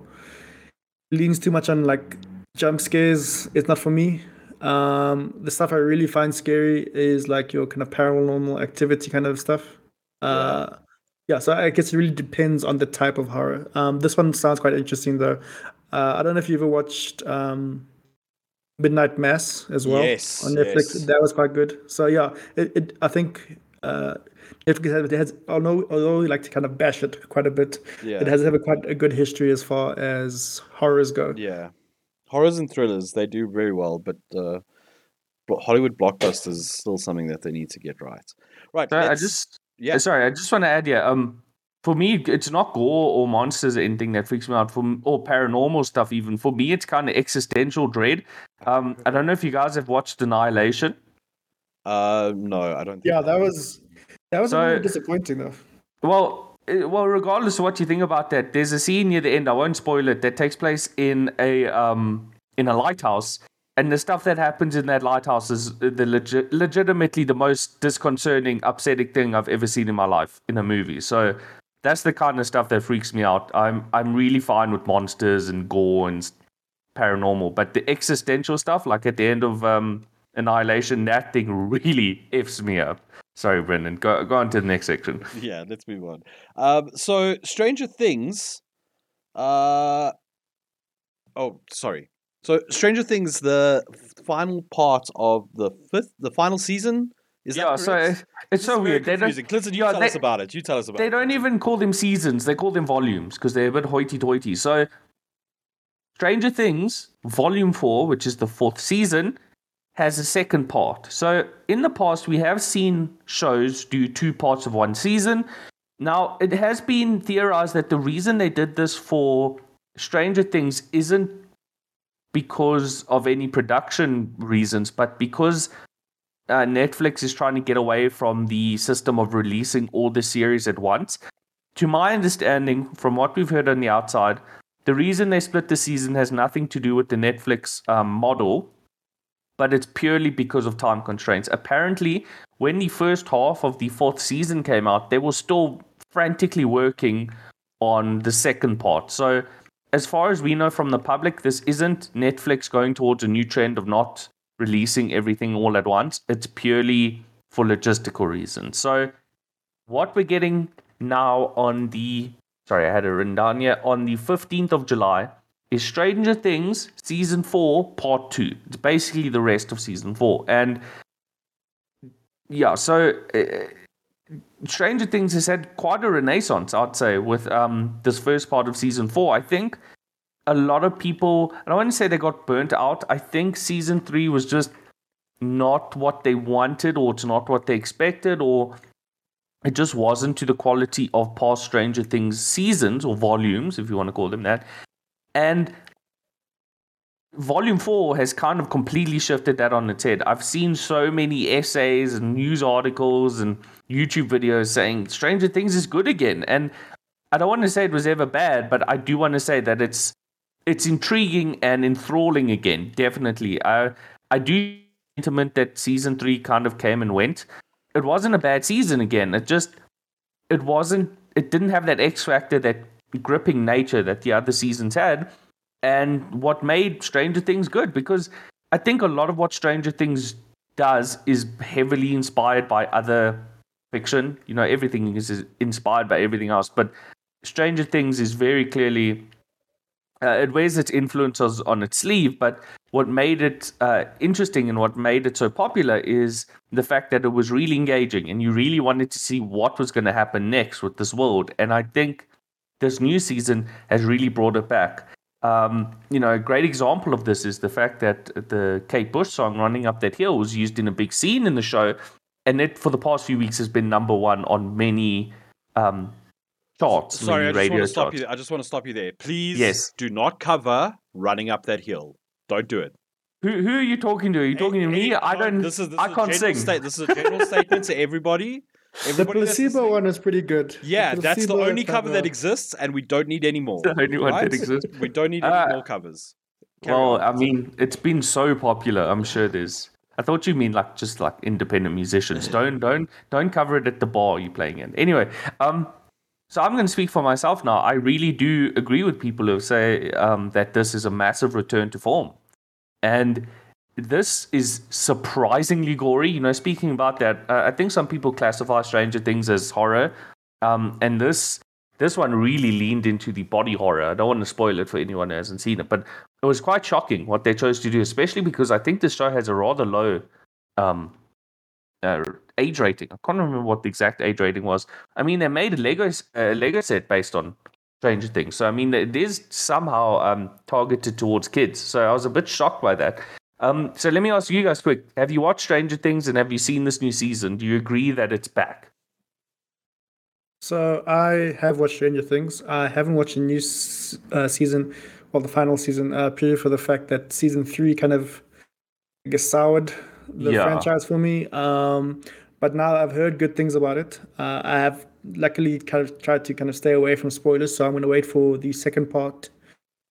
leans too much on like jump scares, it's not for me. Um, the stuff I really find scary is like your kind of paranormal activity kind of stuff. Uh, yeah. yeah, so I guess it really depends on the type of horror. Um, this one sounds quite interesting though. Uh, I don't know if you ever watched um, Midnight Mass as well yes, on Netflix. Yes. That was quite good. So yeah, it, it I think uh, Netflix has, although although we like to kind of bash it quite a bit, yeah. it has have a quite a good history as far as horrors go. Yeah, horrors and thrillers they do very well, but uh, Hollywood blockbusters is still something that they need to get right. Right. So I just yeah. Sorry, I just want to add yeah. Um, for me, it's not gore or monsters or anything that freaks me out. For or paranormal stuff, even for me, it's kind of existential dread. Um, I don't know if you guys have watched Annihilation. Uh, no, I don't. yeah, that, that was that was so, really disappointing though. Well, well, regardless of what you think about that, there's a scene near the end. I won't spoil it. That takes place in a um in a lighthouse, and the stuff that happens in that lighthouse is the legit, legitimately the most disconcerting, upsetting thing I've ever seen in my life in a movie. So that's the kind of stuff that freaks me out. I'm I'm really fine with monsters and gore and paranormal, but the existential stuff, like at the end of um, Annihilation, that thing really ifs me up. Sorry, Brendan. Go go on to the next section. Yeah, let's move on. Um, so Stranger Things. Uh, oh, sorry. So Stranger Things, the final part of the fifth, the final season is yeah, so it's so weird. They don't, Clinton, you yeah, tell they, us about it. You tell us about they it. They don't even call them seasons. They call them volumes because they're a bit hoity-toity. So, Stranger Things, Volume 4, which is the fourth season, has a second part. So, in the past, we have seen shows do two parts of one season. Now, it has been theorized that the reason they did this for Stranger Things isn't because of any production reasons, but because uh, Netflix is trying to get away from the system of releasing all the series at once. To my understanding, from what we've heard on the outside, the reason they split the season has nothing to do with the Netflix um, model, but it's purely because of time constraints. Apparently, when the first half of the fourth season came out, they were still frantically working on the second part. So, as far as we know from the public, this isn't Netflix going towards a new trend of not releasing everything all at once. It's purely for logistical reasons. So, what we're getting now on the sorry, I had a written down here on the 15th of July is Stranger Things season four, part two. It's basically the rest of season four, and yeah, so. Uh, Stranger Things has had quite a renaissance, I'd say, with um, this first part of season four. I think a lot of people, I don't want to say they got burnt out. I think season three was just not what they wanted, or it's not what they expected, or it just wasn't to the quality of past Stranger Things seasons or volumes, if you want to call them that. And Volume 4 has kind of completely shifted that on its head. I've seen so many essays and news articles and YouTube videos saying Stranger Things is good again. And I don't want to say it was ever bad, but I do want to say that it's it's intriguing and enthralling again. Definitely, I I do sentiment that season three kind of came and went. It wasn't a bad season again. It just it wasn't. It didn't have that X factor, that gripping nature that the other seasons had, and what made Stranger Things good because I think a lot of what Stranger Things does is heavily inspired by other fiction. You know, everything is inspired by everything else, but Stranger Things is very clearly uh, it wears its influences on its sleeve, but what made it uh, interesting and what made it so popular is the fact that it was really engaging and you really wanted to see what was going to happen next with this world. And I think this new season has really brought it back. Um, you know, a great example of this is the fact that the Kate Bush song "Running Up That Hill" was used in a big scene in the show, and it for the past few weeks has been number one on many um, charts. Sorry, I just want to stop charts. you. I just want to stop you there. Please, Yes. do not cover running up that hill. Don't do it. Who, who are you talking to? Are you talking to me? Hey, I don't. This is this I is a can't general sing. State, this is a general statement to everybody. The Everybody that's placebo listening. one is pretty good. Yeah, that's the only cover that exists, and we don't need any more. The only one that exists. We don't need any Uh, more covers. Carry well, on. I mean, it's been so popular. I'm sure there's. I thought you mean like just like independent musicians. Don't don't don't cover it at the bar you're playing in. Anyway, um, so I'm going to speak for myself now. I really do agree with people who say um, that this is a massive return to form, and this is surprisingly gory. You know, speaking about that, uh, I think some people classify Stranger Things as horror, um, and this this one really leaned into the body horror. I don't want to spoil it for anyone who hasn't seen it, but it was quite shocking what they chose to do, especially because I think this show has a rather low um, uh, age rating. I can't remember what the exact age rating was. I mean, they made a Lego uh, Lego set based on Stranger Things, so I mean, it is somehow um, targeted towards kids. So I was a bit shocked by that. Um, so let me ask you guys quick: Have you watched Stranger Things and have you seen this new season? Do you agree that it's back? So I have watched Stranger Things. I haven't watched the new s- uh, season or the final season, uh, purely for the fact that season three kind of, I guess, soured the Yeah. franchise for me. Um, but now I've heard good things about it. Uh, I have luckily kind of tried to kind of stay away from spoilers, so I'm going to wait for the second part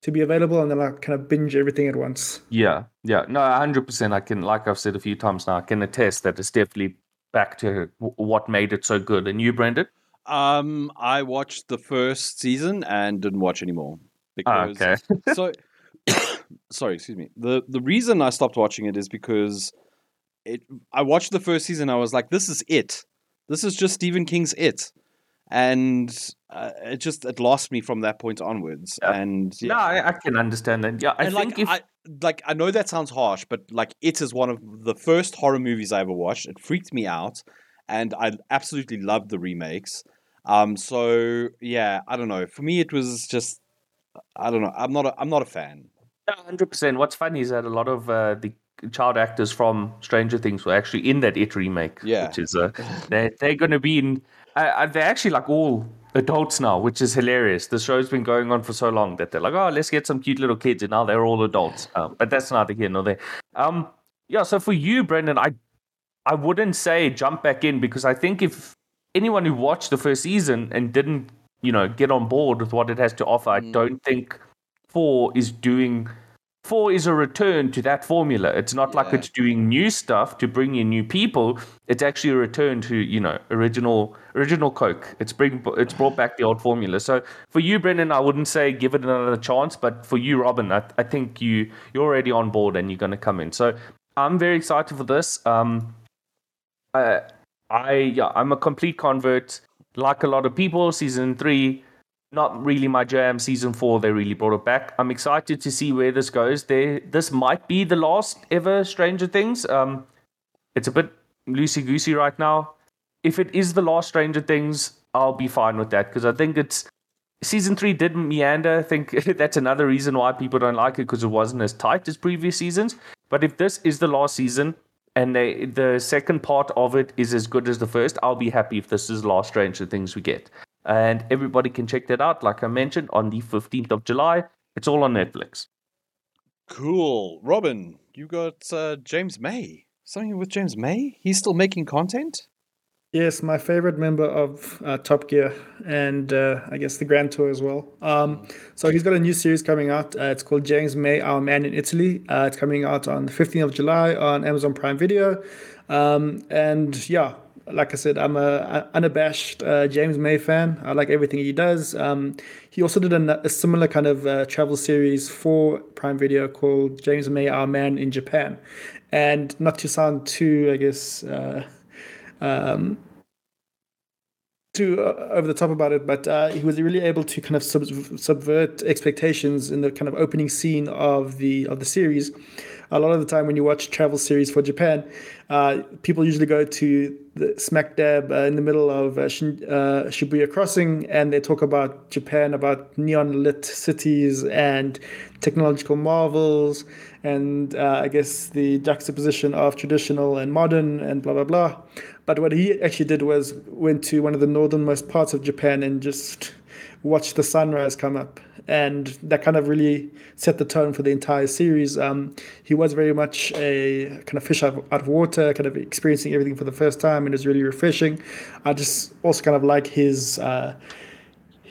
to be available, and then I'll kind of binge everything at once. Yeah, yeah, no, hundred percent. I can, like I've said a few times now, I can attest that it's definitely back to what made it so good. And you, Brendan? Um, I watched the first season and didn't watch anymore Ah, because okay. so sorry, excuse me. The the reason I stopped watching it is because it I watched the first season I was like this is it. This is just Stephen King's it. And uh, it just it lost me from that point onwards. Yeah. And yeah, No, I, I can understand that. Yeah, I and think like if I like I know that sounds harsh, but like it is one of the first horror movies I ever watched. It freaked me out, and I absolutely loved the remakes. Um, so yeah, I don't know. For me, it was just I don't know. I'm not a, I'm not a fan. Yeah, hundred percent. What's funny is that a lot of uh, the child actors from Stranger Things were actually in that It remake. Yeah. which is uh, they're, they're going to be in. Uh, they're actually like all adults now, which is hilarious. The show's been going on for so long that they're like, oh, let's get some cute little kids, and now they're all adults. Um, but that's neither here nor there. Um, yeah. So for you, Brendan, I I wouldn't say jump back in because I think if anyone who watched the first season and didn't, you know, get on board with what it has to offer, I Mm. don't think four is doing. Four is a return to that formula. It's not like it's doing new stuff to bring in new people. It's actually a return to you know original original Coke. It's bring it's brought back the old formula. So for you, Brendan, I wouldn't say give it another chance, but for you, Robin, I, I think you you're already on board and you're going to come in. So I'm very excited for this. Um, uh, I yeah, I'm a complete convert. Like a lot of people, season three, not really my jam. Season four, they really brought it back. I'm excited to see where this goes. They this might be the last ever Stranger Things. Um, it's a bit loosey goosey right now. If it is the last Stranger Things, I'll be fine with that because I think it's season three didn't meander. I think that's another reason why people don't like it because it wasn't as tight as previous seasons. But if this is the last season and they, the second part of it is as good as the first, I'll be happy if this is the last Stranger Things we get. And everybody can check that out, like I mentioned, on the 15th of July. It's all on Netflix. Cool, Robin. You got uh, James May. Something with James May? He's still making content. Yes, my favorite member of uh, Top Gear and uh, I guess the Grand Tour as well. Um, so he's got a new series coming out. Uh, it's called James May, Our Man in Italy. Uh, it's coming out on the 15th of July on Amazon Prime Video. Um, and yeah, like I said, I'm a, unabashed uh, James May fan. I like everything he does. Um, he also did a, a similar kind of uh, travel series for Prime Video called James May, Our Man in Japan. And not to sound too, I guess um, too uh, over the top about it, but uh, he was really able to kind of sub- subvert expectations in the kind of opening scene of the of the series. A lot of the time, when you watch travel series for Japan, uh, people usually go to the smack dab uh, in the middle of uh, Shin- uh, Shibuya Crossing, and they talk about Japan, about neon lit cities and technological marvels, and I guess the juxtaposition of traditional and modern, and blah blah blah. But what he actually did was went to one of the northernmost parts of Japan and just watched the sunrise come up. And that kind of really set the tone for the entire series. Um, he was very much a kind of fish out of, out of water, kind of experiencing everything for the first time, and it was really refreshing. I just also kind of like his uh,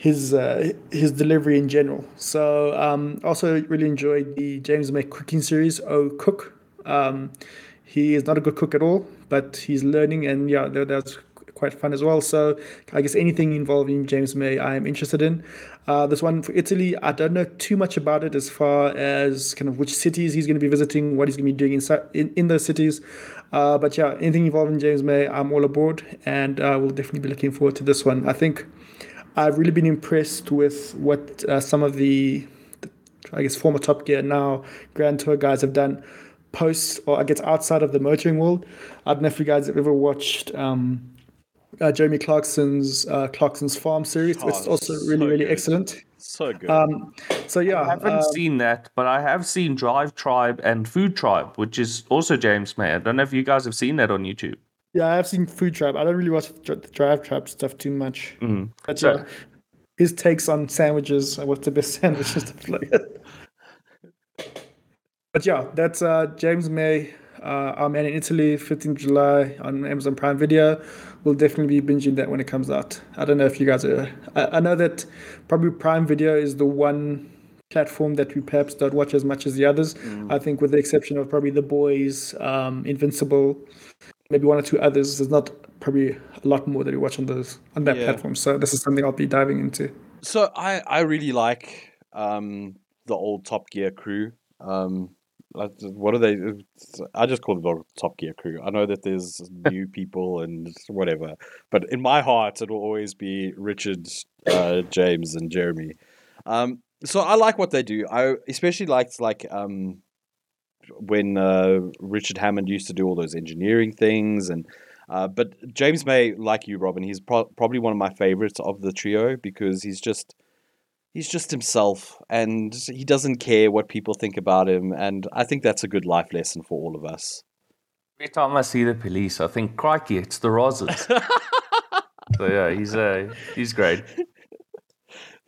his uh, his delivery in general. So um, also really enjoyed the James May cooking series, Oh Cook. Um, he is not a good cook at all, but he's learning, and yeah, that, that's quite fun as well. So I guess anything involving James May, I am interested in. Uh, this one for Italy, I don't know too much about it as far as kind of which cities he's going to be visiting, what he's going to be doing inside in, in those cities. Uh, but yeah, anything involving James May, I'm all aboard, and uh, we'll definitely be looking forward to this one. I think I've really been impressed with what uh, some of the, the, I guess, former Top Gear now Grand Tour guys have done post or I guess outside of the motoring world. I don't know if you guys have ever watched um, uh, Jeremy Clarkson's uh, Clarkson's Farm series, oh, which is also really so really good. excellent. So good. Um, so yeah, I haven't um, seen that, but I have seen Drive Tribe and Food Tribe, which is also James May. I don't know if you guys have seen that on YouTube. Yeah, I have seen Food Tribe. I don't really watch the Drive Tribe stuff too much. Mm-hmm. But so, yeah, his takes on sandwiches, what's the best sandwich and stuff like that but yeah, that's uh, James May, uh, Our Man in Italy, 15th July on Amazon Prime Video. We'll definitely be binging that when it comes out. I don't know if you guys are. I, I know that probably Prime Video is the one platform that we perhaps don't watch as much as the others. Mm. I think, with the exception of probably The Boys, um, Invincible, maybe one or two others. There's not probably a lot more that you watch on those on that yeah. platform. So this is something I'll be diving into. So I I really like um, the old Top Gear crew. Um, what are they? I just call them the Top Gear crew. I know that there's new people and whatever, but in my heart, it will always be Richard, uh, James, and Jeremy. Um, so I like what they do. I especially liked like um, when uh, Richard Hammond used to do all those engineering things, and uh, but James May, like you, Robin, he's pro- probably one of my favorites of the trio because he's just he's just himself and he doesn't care what people think about him and i think that's a good life lesson for all of us. Every time i see the police i think crikey it's the roses so yeah he's uh, he's great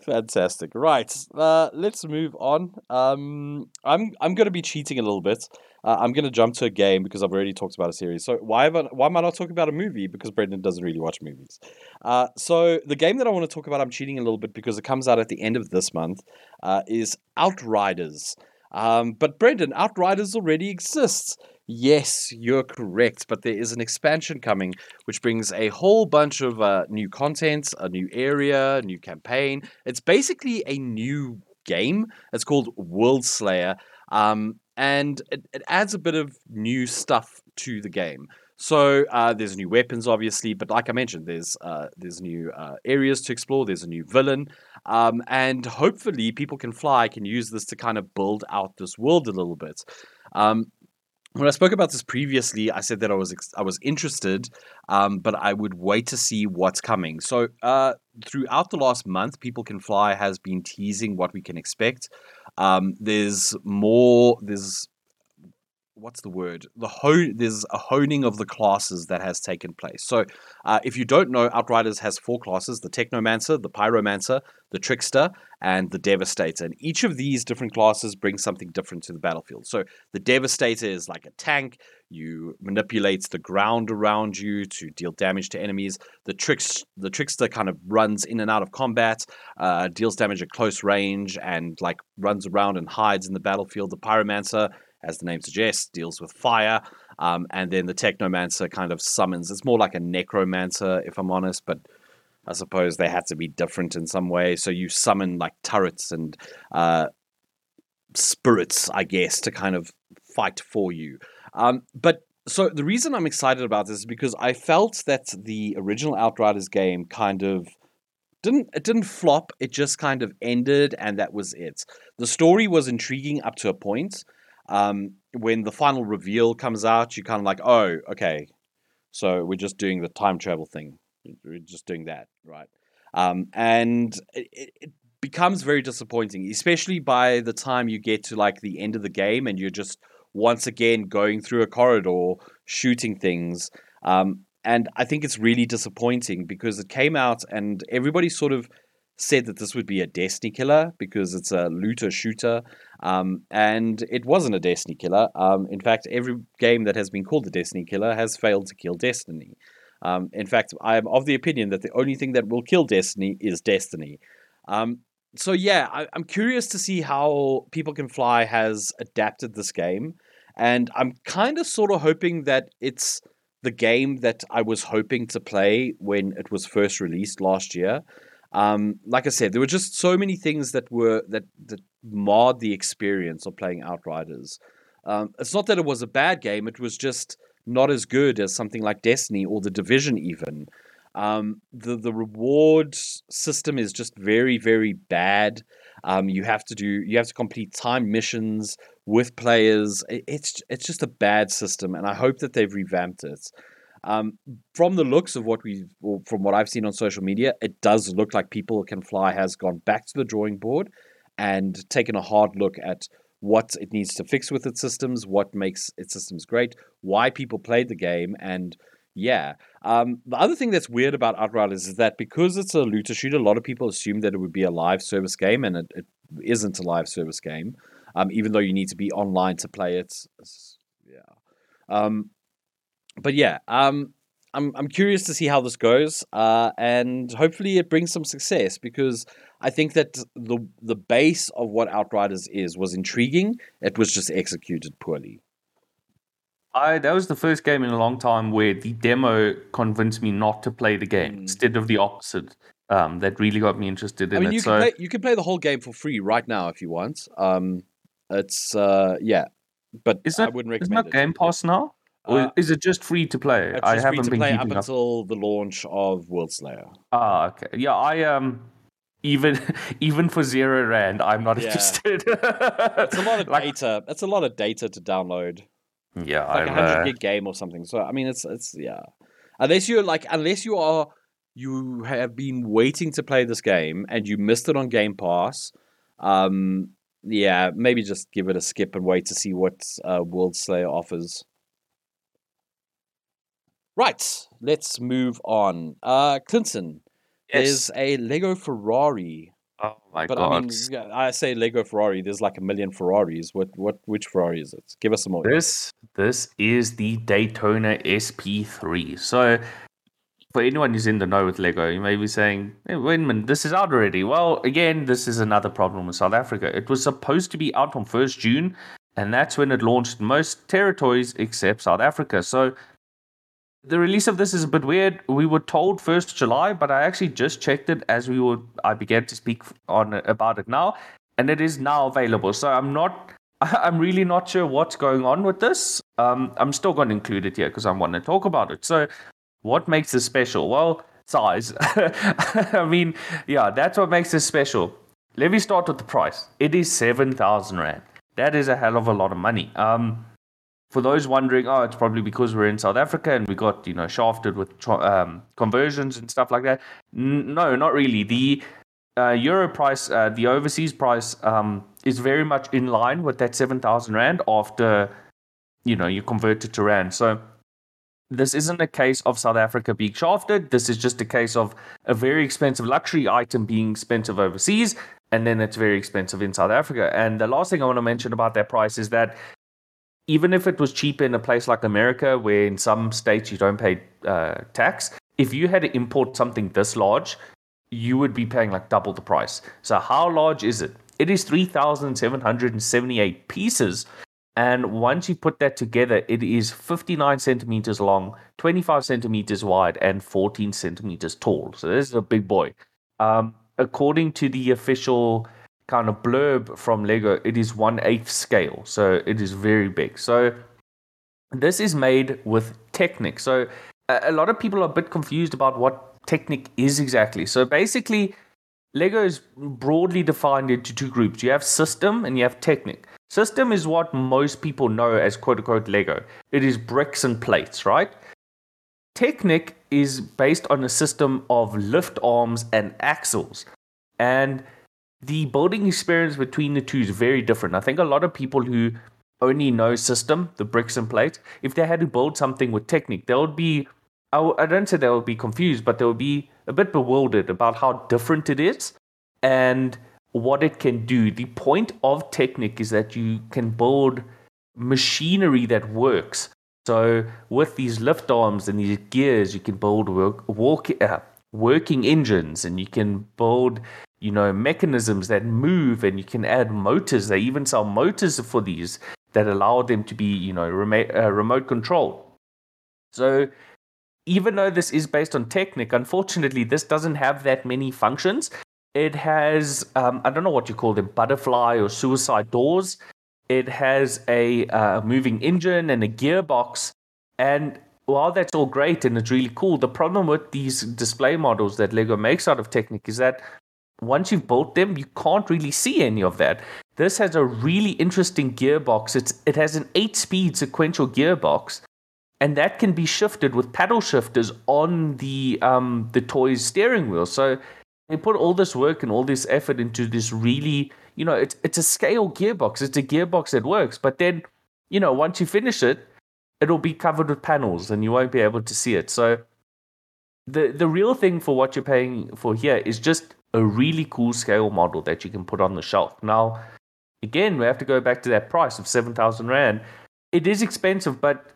fantastic right uh, let's move on um, i'm i'm going to be cheating a little bit uh, I'm going to jump to a game because I've already talked about a series. So why I, why am I not talking about a movie? Because Brendan doesn't really watch movies. Uh, so the game that I want to talk about, I'm cheating a little bit because it comes out at the end of this month, uh, is Outriders. Um, but Brendan, Outriders already exists. Yes, you're correct, but there is an expansion coming which brings a whole bunch of uh, new content, a new area, new campaign. It's basically a new game. It's called World Slayer. Um, and it, it adds a bit of new stuff to the game. So uh, there's new weapons, obviously, but like I mentioned, there's uh, there's new uh, areas to explore. There's a new villain, um, and hopefully, people can fly can use this to kind of build out this world a little bit. Um, when I spoke about this previously, I said that I was ex- I was interested, um, but I would wait to see what's coming. So uh, throughout the last month, People Can Fly has been teasing what we can expect. Um, there's more. There's what's the word? The ho- there's a honing of the classes that has taken place. So, uh, if you don't know, Outriders has four classes: the Technomancer, the Pyromancer, the Trickster, and the Devastator. And each of these different classes brings something different to the battlefield. So, the Devastator is like a tank. You manipulate the ground around you to deal damage to enemies. The tricks, the Trickster kind of runs in and out of combat, uh, deals damage at close range, and like runs around and hides in the battlefield. The Pyromancer as the name suggests, deals with fire. Um, and then the Technomancer kind of summons. It's more like a Necromancer, if I'm honest, but I suppose they had to be different in some way. So you summon like turrets and uh, spirits, I guess, to kind of fight for you. Um, but so the reason I'm excited about this is because I felt that the original Outriders game kind of didn't it didn't flop. It just kind of ended, and that was it. The story was intriguing up to a point, um, when the final reveal comes out, you're kind of like, oh, okay, so we're just doing the time travel thing. We're just doing that, right? Um, and it, it becomes very disappointing, especially by the time you get to like the end of the game and you're just once again going through a corridor shooting things. Um, and I think it's really disappointing because it came out and everybody sort of said that this would be a Destiny killer because it's a looter shooter. Um, and it wasn't a Destiny killer. Um, in fact, every game that has been called the Destiny killer has failed to kill Destiny. Um, in fact, I am of the opinion that the only thing that will kill Destiny is Destiny. Um, so, yeah, I, I'm curious to see how People Can Fly has adapted this game. And I'm kind of sort of hoping that it's the game that I was hoping to play when it was first released last year. Um, like I said, there were just so many things that were that that marred the experience of playing Outriders. Um, it's not that it was a bad game; it was just not as good as something like Destiny or the Division. Even um, the the reward system is just very very bad. Um, you have to do you have to complete time missions with players. It's it's just a bad system, and I hope that they've revamped it. Um, from the looks of what we, from what I've seen on social media, it does look like People Can Fly has gone back to the drawing board and taken a hard look at what it needs to fix with its systems, what makes its systems great, why people played the game, and yeah. Um, the other thing that's weird about Outriders is that because it's a looter shooter, a lot of people assume that it would be a live service game, and it, it isn't a live service game. Um, even though you need to be online to play it. Yeah. Um, but yeah, um, I'm I'm curious to see how this goes, uh, and hopefully it brings some success because I think that the the base of what Outriders is was intriguing. It was just executed poorly. I that was the first game in a long time where the demo convinced me not to play the game mm. instead of the opposite. Um, that really got me interested in I mean, it. You so, can play, you can play the whole game for free right now if you want. Um, it's uh, yeah, but is that, I wouldn't recommend isn't that Game Pass now? Or uh, is it just free to play? I haven't been play up until the launch of World Slayer. Ah, okay. Yeah, I um even even for zero rand, I'm not yeah. interested. it's a lot of like, data. It's a lot of data to download. Yeah, it's like a hundred gig game or something. So I mean, it's it's yeah. Unless you're like, unless you are, you have been waiting to play this game and you missed it on Game Pass. Um, yeah, maybe just give it a skip and wait to see what uh, World Slayer offers. Right, let's move on. Uh, Clinton, yes. there's a Lego Ferrari. Oh my but, god! I mean, I say Lego Ferrari. There's like a million Ferraris. What, what, which Ferrari is it? Give us some more. This, this is the Daytona SP3. So, for anyone who's in the know with Lego, you may be saying, hey, "Wait a minute, this is out already." Well, again, this is another problem with South Africa. It was supposed to be out on first June, and that's when it launched most territories except South Africa. So the release of this is a bit weird. We were told first July, but I actually just checked it as we were. I began to speak on about it now, and it is now available. So I'm not. I'm really not sure what's going on with this. Um, I'm still going to include it here because I want to talk about it. So, what makes this special? Well, size. I mean, yeah, that's what makes this special. Let me start with the price. It is seven thousand rand. That is a hell of a lot of money. Um, for those wondering, oh, it's probably because we're in South Africa and we got you know shafted with um, conversions and stuff like that. N- no, not really. The uh, euro price, uh, the overseas price, um, is very much in line with that seven thousand rand after you know you convert it to rand. So this isn't a case of South Africa being shafted. This is just a case of a very expensive luxury item being expensive overseas, and then it's very expensive in South Africa. And the last thing I want to mention about that price is that even if it was cheaper in a place like America, where in some states you don't pay uh, tax, if you had to import something this large, you would be paying like double the price. So, how large is it? It is 3,778 pieces. And once you put that together, it is 59 centimeters long, 25 centimeters wide, and 14 centimeters tall. So, this is a big boy. Um, according to the official kind of blurb from Lego, it is one eighth scale. So, it is very big. So, this is made with Technic. So, a lot of people are a bit confused about what Technic is exactly. So basically, Lego is broadly defined into two groups. You have system and you have Technic. System is what most people know as quote unquote Lego. It is bricks and plates, right? Technic is based on a system of lift arms and axles. And the building experience between the two is very different. I think a lot of people who only know system, the bricks and plates, if they had to build something with Technic, they would be I w- I don't say they'll be confused, but they'll be a bit bewildered about how different it is and what it can do. The point of Technic is that you can build machinery that works. So with these lift arms and these gears, you can build work, walk, uh, working engines, and you can build you know mechanisms that move, and you can add motors. They even sell motors for these that allow them to be you know remote, uh, remote control. So even though this is based on Technic, unfortunately, this doesn't have that many functions. It has, um, I don't know what you call them, butterfly or suicide doors. It has a uh, moving engine and a gearbox. And while that's all great and it's really cool, the problem with these display models that Lego makes out of Technic is that once you've built them, you can't really see any of that. This has a really interesting gearbox. It's, it has an eight speed sequential gearbox and that can be shifted with paddle shifters on the um, the toy's steering wheel. So they put all this work and all this effort into this really, you know, it's it's a scale gearbox. It's a gearbox that works, but then, you know, once you finish it, it'll be covered with panels and you won't be able to see it. So the the real thing for what you're paying for here is just a really cool scale model that you can put on the shelf. Now, again, we have to go back to that price of seven thousand rand. It is expensive, but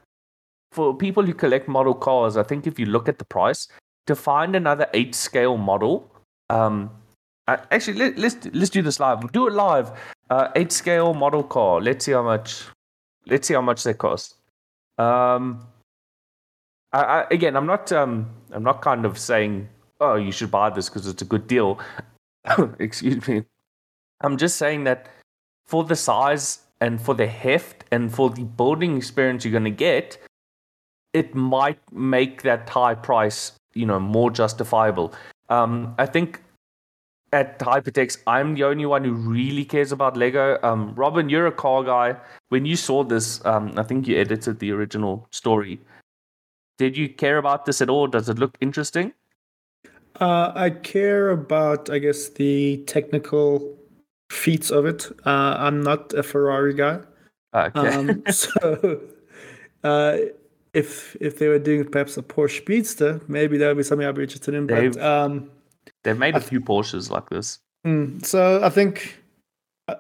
for people who collect model cars, I think if you look at the price, to find another eight scale model, um, actually let, us let's, let's do this live. We'll do it live. Uh, eight scale model car. Let's see how much. Let's see how much they cost. Um, I, I, again, I'm not. Um, I'm not kind of saying, oh, you should buy this because it's a good deal. Excuse me. I'm just saying that for the size and for the heft and for the building experience you're going to get, it might make that high price, you know, more justifiable. Um, I think at Hypertext, I'm the only one who really cares about Lego. Um, Robin, you're a car guy. When you saw this, um, I think you edited the original story. Did you care about this at all? Does it look interesting? Uh, I care about, I guess, the technical feats of it. Uh, I'm not a Ferrari guy. Okay. Um, so uh, if if they were doing perhaps a Porsche Speedster, maybe that would be something I'd be interested in. But they've, um, they've made a few Porsches like this. Mm, so I think uh,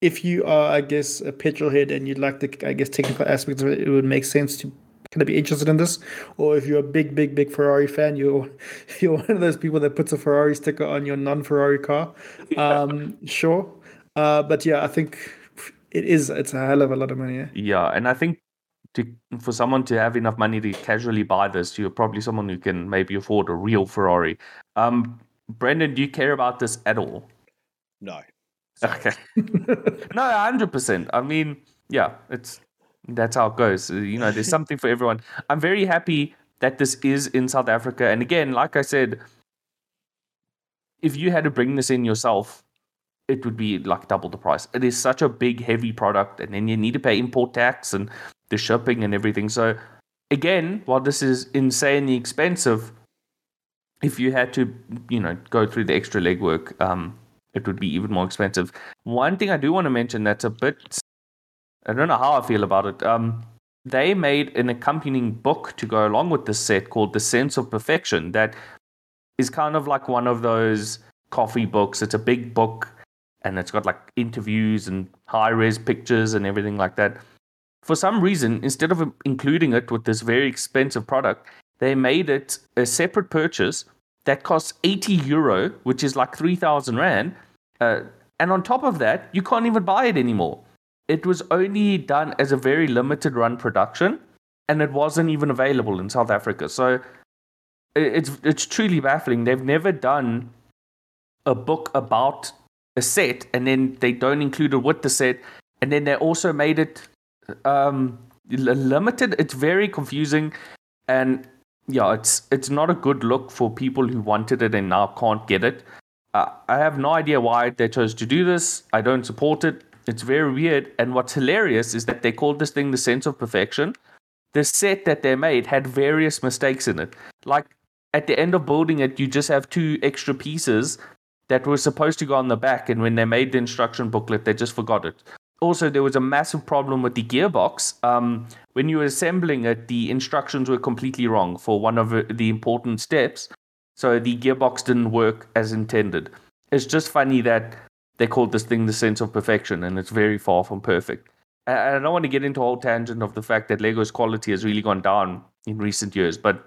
if you are, I guess, a petrol head and you'd like the, I guess, technical aspects of it, it would make sense to kind of be interested in this. Or if you're a big, big, big Ferrari fan, you're you're one of those people that puts a Ferrari sticker on your non-Ferrari car. Um, sure, uh, but yeah, I think it is. It's a hell of a lot of money. Yeah, yeah and I think to for someone to have enough money to casually buy this, you're probably someone who can maybe afford a real Ferrari. Um, Brendan, do you care about this at all? No. Okay. no, hundred percent. I mean, yeah, it's that's how it goes. You know, there's something for everyone. I'm very happy that this is in South Africa, and again, like I said, if you had to bring this in yourself, it would be like double the price. It is such a big, heavy product, and then you need to pay import tax and the shipping and everything. So again, while this is insanely expensive, if you had to, you know, go through the extra legwork, um, it would be even more expensive. One thing I do want to mention that's a bit, I don't know how I feel about it. Um, they made an accompanying book to go along with the set called The Sense of Perfection that is kind of like one of those coffee books. It's a big book and it's got like interviews and high res pictures and everything like that. For some reason, instead of including it with this very expensive product, they made it a separate purchase that costs 80 euro, which is like 3,000 Rand. Uh, and on top of that, you can't even buy it anymore. It was only done as a very limited run production, and it wasn't even available in South Africa. So it's it's truly baffling. They've never done a book about a set, and then they don't include it with the set, and then they also made it um, limited. It's very confusing, and yeah, it's it's not a good look for people who wanted it and now can't get it. Uh, I have no idea why they chose to do this. I don't support it. It's very weird. And what's hilarious is that they called this thing the sense of perfection. The set that they made had various mistakes in it. Like at the end of building it, you just have two extra pieces that were supposed to go on the back. And when they made the instruction booklet, they just forgot it. Also, there was a massive problem with the gearbox. Um, when you were assembling it, the instructions were completely wrong for one of the important steps. So the gearbox didn't work as intended. It's just funny that they called this thing the sense of perfection, and it's very far from perfect. I don't want to get into a whole tangent of the fact that Lego's quality has really gone down in recent years, but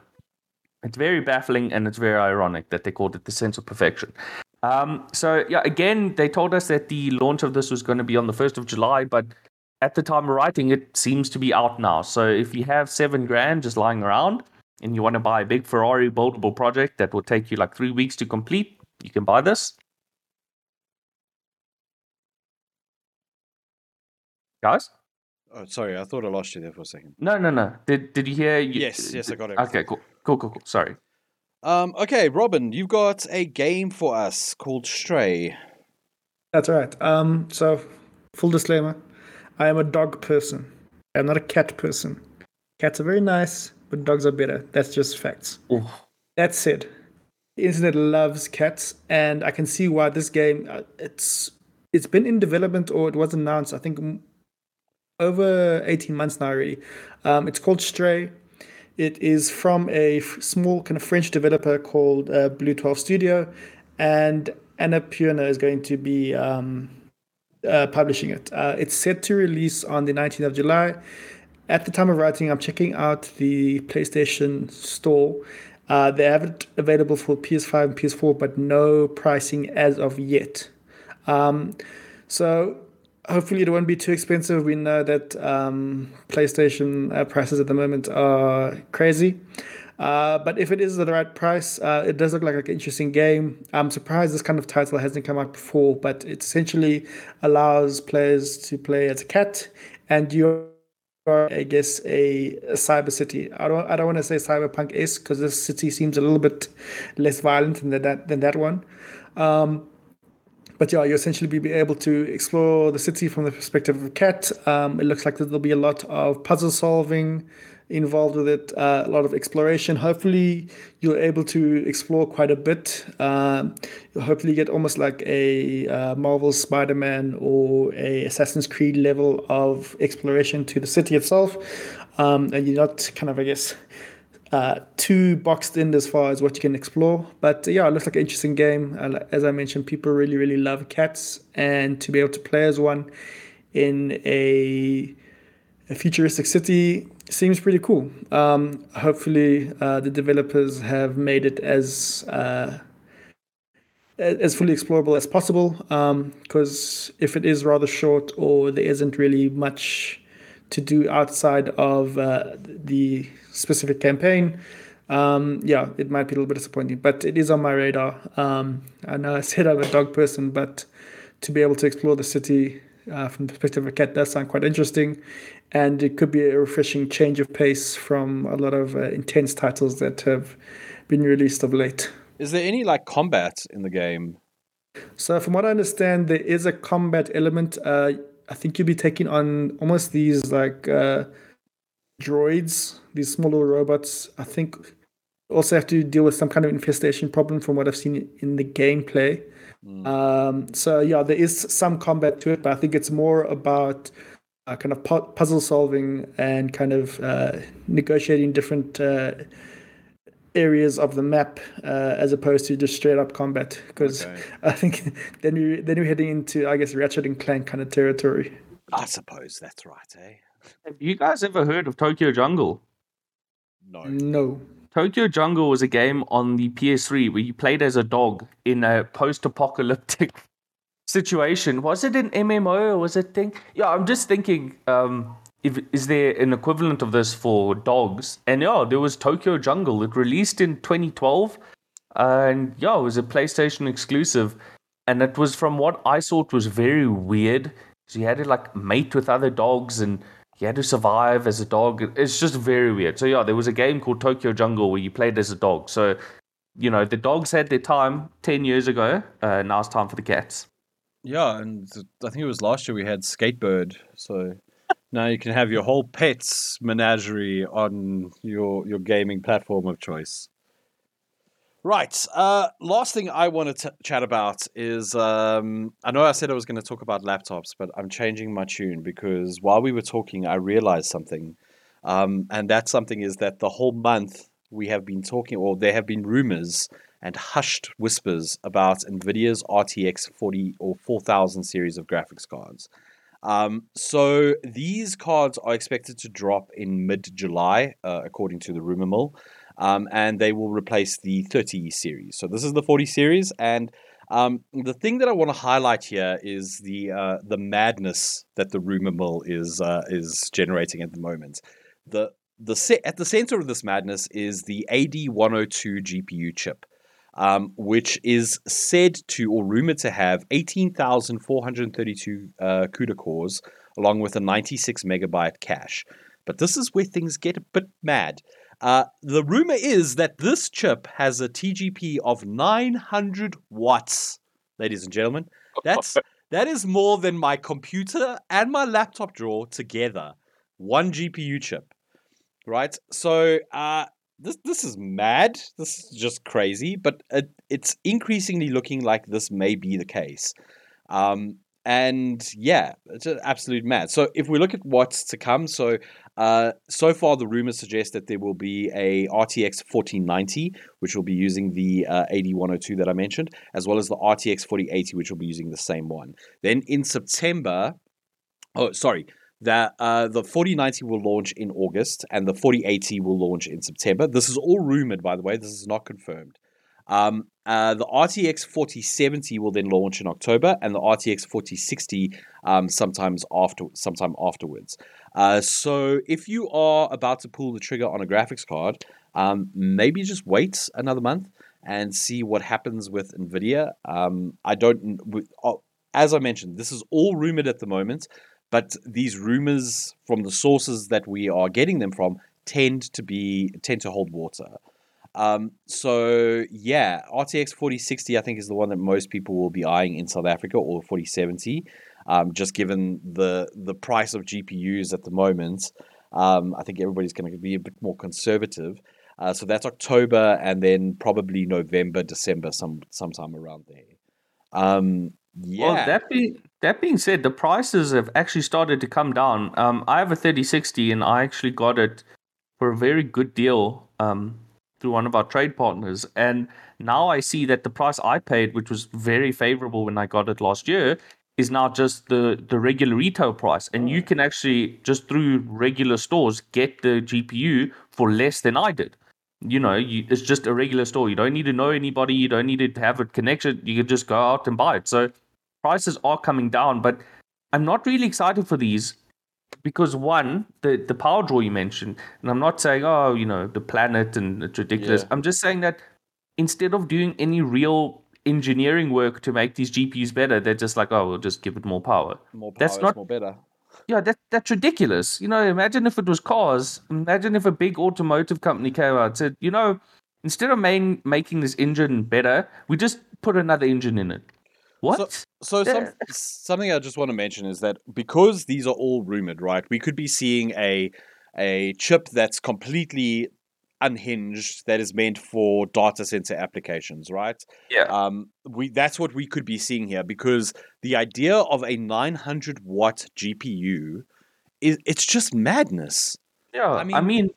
it's very baffling and it's very ironic that they called it the sense of perfection. Um, so yeah, again, they told us that the launch of this was going to be on the first of July, but at the time of writing, it seems to be out now. So if you have seven grand just lying around, and you want to buy a big Ferrari buildable project that will take you like three weeks to complete, you can buy this. Guys? Oh, sorry, I thought I lost you there for a second. No, no, no. Did Did you hear? You, yes, yes, I got it. Okay, cool, cool, cool, cool. Sorry. Um, okay, Robin, you've got a game for us called Stray. That's right. Um, so full disclaimer, I am a dog person. I'm not a cat person. Cats are very nice but dogs are better. That's just facts. Ooh. That said, the internet loves cats, and I can see why this game uh, it's it's been in development or it was announced. I think over eighteen months now already. Um, it's called Stray. It is from a f- small kind of French developer called uh, BlueTwelve Studio, and Anna Annapurna is going to be um, uh, publishing it. Uh, it's set to release on the 19th of July at the time of writing, I'm checking out the PlayStation Store. Uh, they have it available for PS5 and PS4, but no pricing as of yet. Um, so hopefully it won't be too expensive. We know that um, PlayStation uh, prices at the moment are crazy. Uh, but if it is at the right price, uh, it does look like, an interesting game. I'm surprised this kind of title hasn't come out before, but it essentially allows players to play as a cat, and you're I guess a, a, cyber city. I don't I don't want to say cyberpunk is because this city seems a little bit less violent than that than that one. Um, but yeah, you essentially be able to explore the city from the perspective of a cat. Um, it looks like there'll be a lot of puzzle solving involved with it, uh, a lot of exploration. Hopefully, you're able to explore quite a bit. Uh, you'll hopefully get almost like a uh, Marvel Spider Man or a Assassin's Creed level of exploration to the city itself. Um, and you're not kind of, I guess, uh, too boxed in as far as what you can explore. But yeah, it looks like an interesting game. as I mentioned, people really, really love cats, and to be able to play as one in a, a futuristic city seems pretty cool. Um, hopefully, uh, the developers have made it as uh, as fully explorable as possible. Because um, if it is rather short or there isn't really much to do outside of uh, the specific campaign, um, yeah, it might be a little bit disappointing. But it is on my radar. Um, I know I said I'm a dog person, but to be able to explore the city uh, from the perspective of a cat does sound quite interesting and it could be a refreshing change of pace from a lot of uh, intense titles that have been released of late. Is there any like combat in the game? So, from what I understand, there is a combat element. Uh, I think you'll be taking on almost these like uh, droids, these small little robots. I think also have to deal with some kind of infestation problem from what I've seen in the gameplay. Mm. Um, so yeah, there is some combat to it, but I think it's more about uh, kind of pu- puzzle solving and kind of uh, negotiating different uh, areas of the map uh, as opposed to just straight up combat. Because Okay. I think then you then you're heading into I guess Ratchet and Clank kind of territory. I suppose that's right, eh? Have you guys ever heard of Tokyo Jungle? No. No. Tokyo Jungle was a game on the PS3 where you played as a dog in a post-apocalyptic situation. Was it an MMO or was it thing? Yeah, I'm just thinking. Um, if is there an equivalent of this for dogs? And yeah, there was Tokyo Jungle. It released in 2012, and yeah, it was a PlayStation exclusive. And it was from what I saw, it was very weird. So you had to like mate with other dogs and you had to survive as a dog. It's just very weird. So yeah, there was a game called Tokyo Jungle where you played as a dog. So you know the dogs had their time ten years ago. Uh, now it's time for the cats. Yeah, and I think it was last year we had Skatebird, so now you can have your whole pets menagerie on your your gaming platform of choice. Right. Uh, last thing I want to chat about is um, I know I said I was going to talk about laptops, but I'm changing my tune because while we were talking, I realized something, um, and that something is that the whole month we have been talking, or there have been rumors and hushed whispers about NVIDIA's RTX 40 or 4000 series of graphics cards. Um, so these cards are expected to drop in mid July, uh, according to the rumor mill, um, and they will replace the 30 series. So this is the 40 series, and um, the thing that I want to highlight here is the uh, the madness that the rumor mill is uh, is generating at the moment. The the se- at the center of this madness is the AD102 GPU chip um, which is said to or rumored to have 18,432 uh, CUDA cores along with a 96 megabyte cache. But this is where things get a bit mad. Uh, the rumor is that this chip has a TGP of 900 watts, ladies and gentlemen. That's that is more than my computer and my laptop drawer together. One GPU chip, right? So uh, this this is mad. This is just crazy, but it, it's increasingly looking like this may be the case. Um, and yeah, it's an absolute mad. So if we look at what's to come, so uh, so far the rumors suggest that there will be a RTX 4090, which will be using the uh, AD102 that I mentioned, as well as the RTX 4080, which will be using the same one. Then in September, oh sorry, that uh, the 4090 will launch in August and the 4080 will launch in September. This is all rumored, by the way. This is not confirmed. Um, uh, the RTX 4070 will then launch in October, and the RTX 4060 um, sometimes after, sometime afterwards. Uh, so if you are about to pull the trigger on a graphics card, um, maybe just wait another month and see what happens with Nvidia. Um, I don't. oh, As I mentioned, this is all rumored at the moment but these rumors from the sources that we are getting them from tend to be tend to hold water. Um, so yeah, RTX 4060 I think is the one that most people will be eyeing in South Africa, or 4070, um, just given the the price of GPUs at the moment. Um, I think everybody's going to be a bit more conservative. Uh, so that's October, and then probably November, December, some sometime around there. Um, yeah. Well, that being that being said, the prices have actually started to come down. Um, I have a 3060, and I actually got it for a very good deal um, through one of our trade partners. And now I see that the price I paid, which was very favorable when I got it last year, is now just the the regular retail price. And you can actually just through regular stores get the GPU for less than I did you know, you, it's just a regular store. You don't need to know anybody. You don't need to have a connection. You can just go out and buy it. So prices are coming down, but I'm not really excited for these because one, the the power draw you mentioned, and I'm not saying oh, you know, the planet and it's ridiculous. Yeah. I'm just saying that instead of doing any real engineering work to make these GPUs better, they're just like, oh, we'll just give it more power. more power that's not- more better. Yeah, that that's ridiculous. You know, imagine if it was cars. Imagine if a big automotive company came out and said, you know, instead of main, making this engine better, we just put another engine in it. What? So some, something I just want to mention is that because these are all rumored, right? We could be seeing a a chip that's completely unhinged that is meant for data center applications, right? yeah. Um, we that's what we could be seeing here because the idea of a 900 watt GPU is it's just madness. Yeah, I I mean- mean,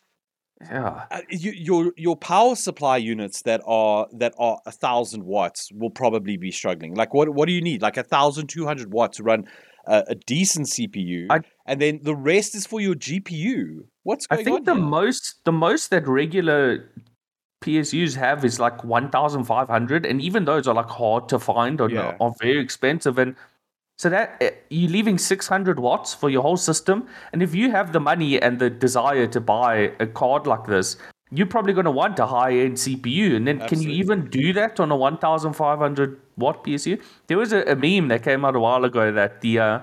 yeah, Uh, you, your your power supply units that are that are a thousand watts will probably be struggling. Like what what do you need? Like a thousand two hundred watts to run a, a decent CPU, I- and then the rest is for your GPU. What's going on? I think on? the here? most the most that regular PSUs have is like one thousand five hundred, and even those are like hard to find or Yeah. are very expensive. And so that eh, you're leaving six hundred watts for your whole system, and if you have the money and the desire to buy a card like this. You're probably going to want a high-end CPU, and then can you even do that on a 1,500 watt PSU? There was a, a meme that came out a while ago that the uh,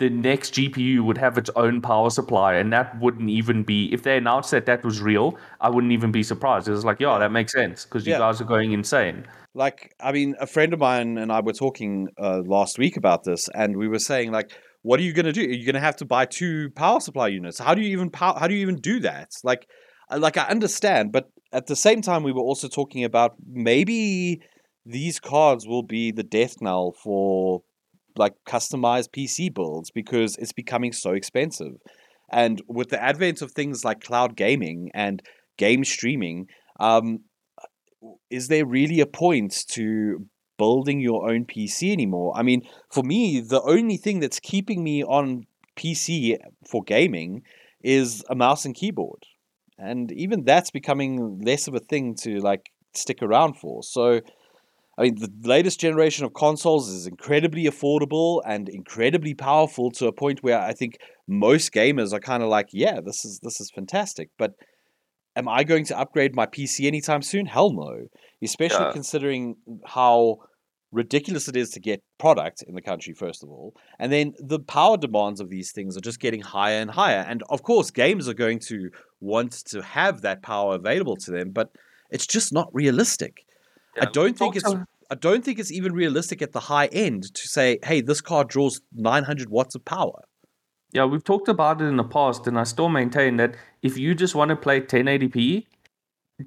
the next GPU would have its own power supply, and that wouldn't even be if they announced that that was real. I wouldn't even be surprised. It was like, yeah, that makes sense because you Yeah. guys are going insane. like i mean a friend of mine and i were talking uh, last week about this and we were saying like what are you going to do you're going to have to buy two power supply units how do you even power how do you even do that like like i understand but at the same time we were also talking about maybe these cards will be the death knell for like customized pc builds because it's becoming so expensive and with the advent of things like cloud gaming and game streaming um is there really a point to building your own PC anymore? I mean, for me, the only thing that's keeping me on PC for gaming is a mouse and keyboard. And even that's becoming less of a thing to like stick around for. So I mean, the latest generation of consoles is incredibly affordable and incredibly powerful to a point where I think most gamers are kind of like, yeah, this is this is fantastic. But am I going to upgrade my PC anytime soon? Hell no. Especially Yeah. considering how ridiculous it is to get product in the country first of all and then the power demands of these things are just getting higher and higher and of course games are going to want to have that power available to them but it's just not realistic I don't think it's I don't think it's even realistic at the high end to say, hey, this car draws 900 watts of power. Yeah, we've talked about it in the past, and I still maintain that if you just want to play 1080p,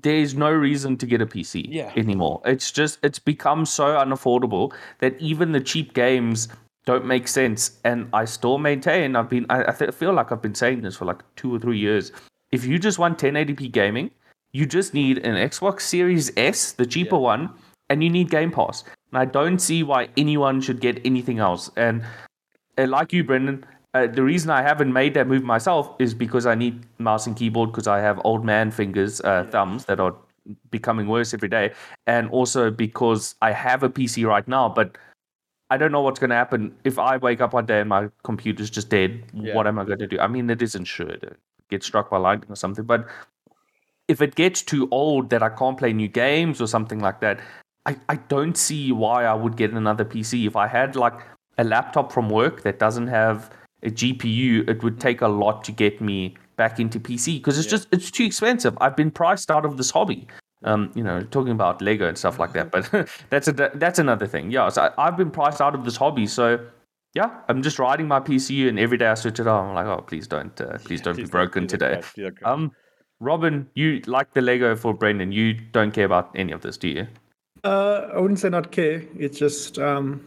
there's no reason to get a PC Yeah. anymore. It's just it's become so unaffordable that even the cheap games don't make sense. And I still maintain I've been I, I feel like I've been saying this for like two or three years. If you just want 1080p gaming, you just need an Xbox Series S, the cheaper one, and you need Game Pass. And I don't see why anyone should get anything else. And uh, like you, Brendan, uh, the reason I haven't made that move myself is because I need mouse and keyboard because I have old man fingers, uh, thumbs that are becoming worse every day, and also because I have a PC right now, but I don't know what's going to happen if I wake up one day and my computer's just dead. Yeah. What am I going to do? I mean, it isn't sure to get struck by lightning or something, but if it gets too old that I can't play new games or something like that, I, I don't see why I would get another PC. If I had like a laptop from work that doesn't have a GPU, it would take a lot to get me back into PC because it's Yeah. just it's too expensive. I've been priced out of this hobby. Um, you know, talking about Lego and stuff like that, but that's a that's another thing. Yeah, so I, I've been priced out of this hobby, so yeah, I'm just riding my PC, and every day I switch it on. I'm like, oh, please don't, uh, please don't be Please broken don't today. don't crash. Um, Robin, you like the Lego for Brendan. You don't care about any of this, do you? Uh, I wouldn't say not care. It's just um,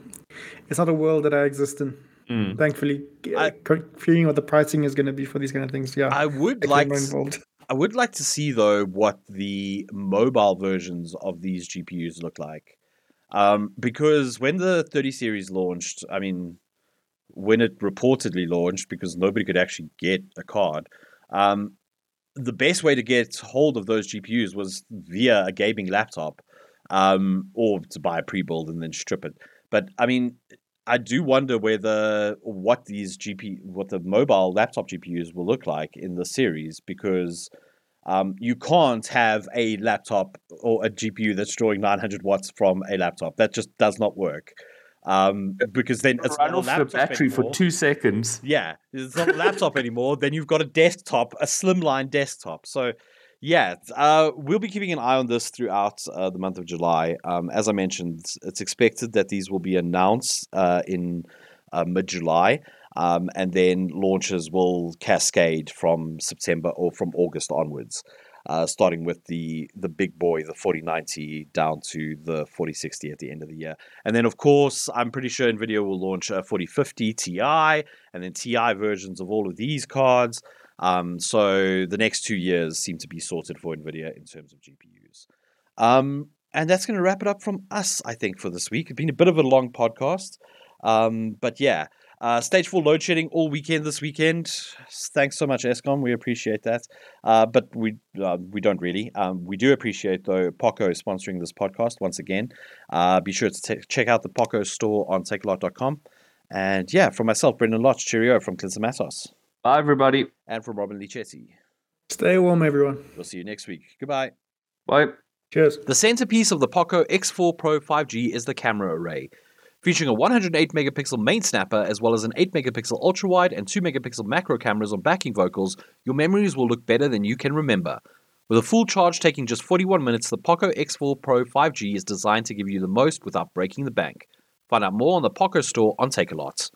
it's not a world that I exist in. Mm. Thankfully, I- I, feeling what the pricing is going to be for these kind of things. Yeah, I would I'm like to, involved. I would like to see though what the mobile versions of these GPUs look like. Um, because when the 30 series launched, I mean, when it reportedly launched, because nobody could actually get a card, um, the best way to get hold of those GPUs was via a gaming laptop, um, or to buy a pre-build and then strip it. But I mean, I do wonder whether what these GP, what the mobile laptop GPUs will look like in the series, because um, you can't have a laptop or a GPU that's drawing 900 watts from a laptop. That just does not work. Um, because then it's Run not a off the battery for two seconds. Yeah, it's not a laptop anymore. Then you've got a desktop, a slimline desktop. So, yeah, uh, we'll be keeping an eye on this throughout uh, the month of July. Um, as I mentioned, it's expected that these will be announced uh, in uh, mid July. Um, and then launches will cascade from September or from August onwards. Uh, starting with the the big boy, the 4090, down to the 4060 at the end of the year. And then, of course, I'm pretty sure NVIDIA will launch a 4050 Ti and then Ti versions of all of these cards. Um, so the next two years seem to be sorted for NVIDIA in terms of GPUs. Um, and that's going to wrap it up from us, I think, for this week. It's been a bit of a long podcast. Um, but yeah, uh, stage four load shedding all weekend this weekend. Thanks so much, Eskom. We appreciate that. Uh, but we uh, we don't really. Um, we do appreciate though Poco sponsoring this podcast once again. Uh, be sure to t- check out the Poco store on takealot.com. And yeah, from myself, Brendan Lodge, cheerio from Clinton Matos. Bye, everybody. And from Robin-Leigh Chetty. Stay warm, everyone. We'll see you next week. Goodbye. Bye. Cheers. The centerpiece of the Poco X4 Pro 5G is the camera array. Featuring a 108 megapixel main snapper as well as an 8 megapixel ultra wide and 2 megapixel macro cameras on backing vocals, your memories will look better than you can remember. With a full charge taking just 41 minutes, the Poco X4 Pro 5G is designed to give you the most without breaking the bank. Find out more on the Poco store on Takealot.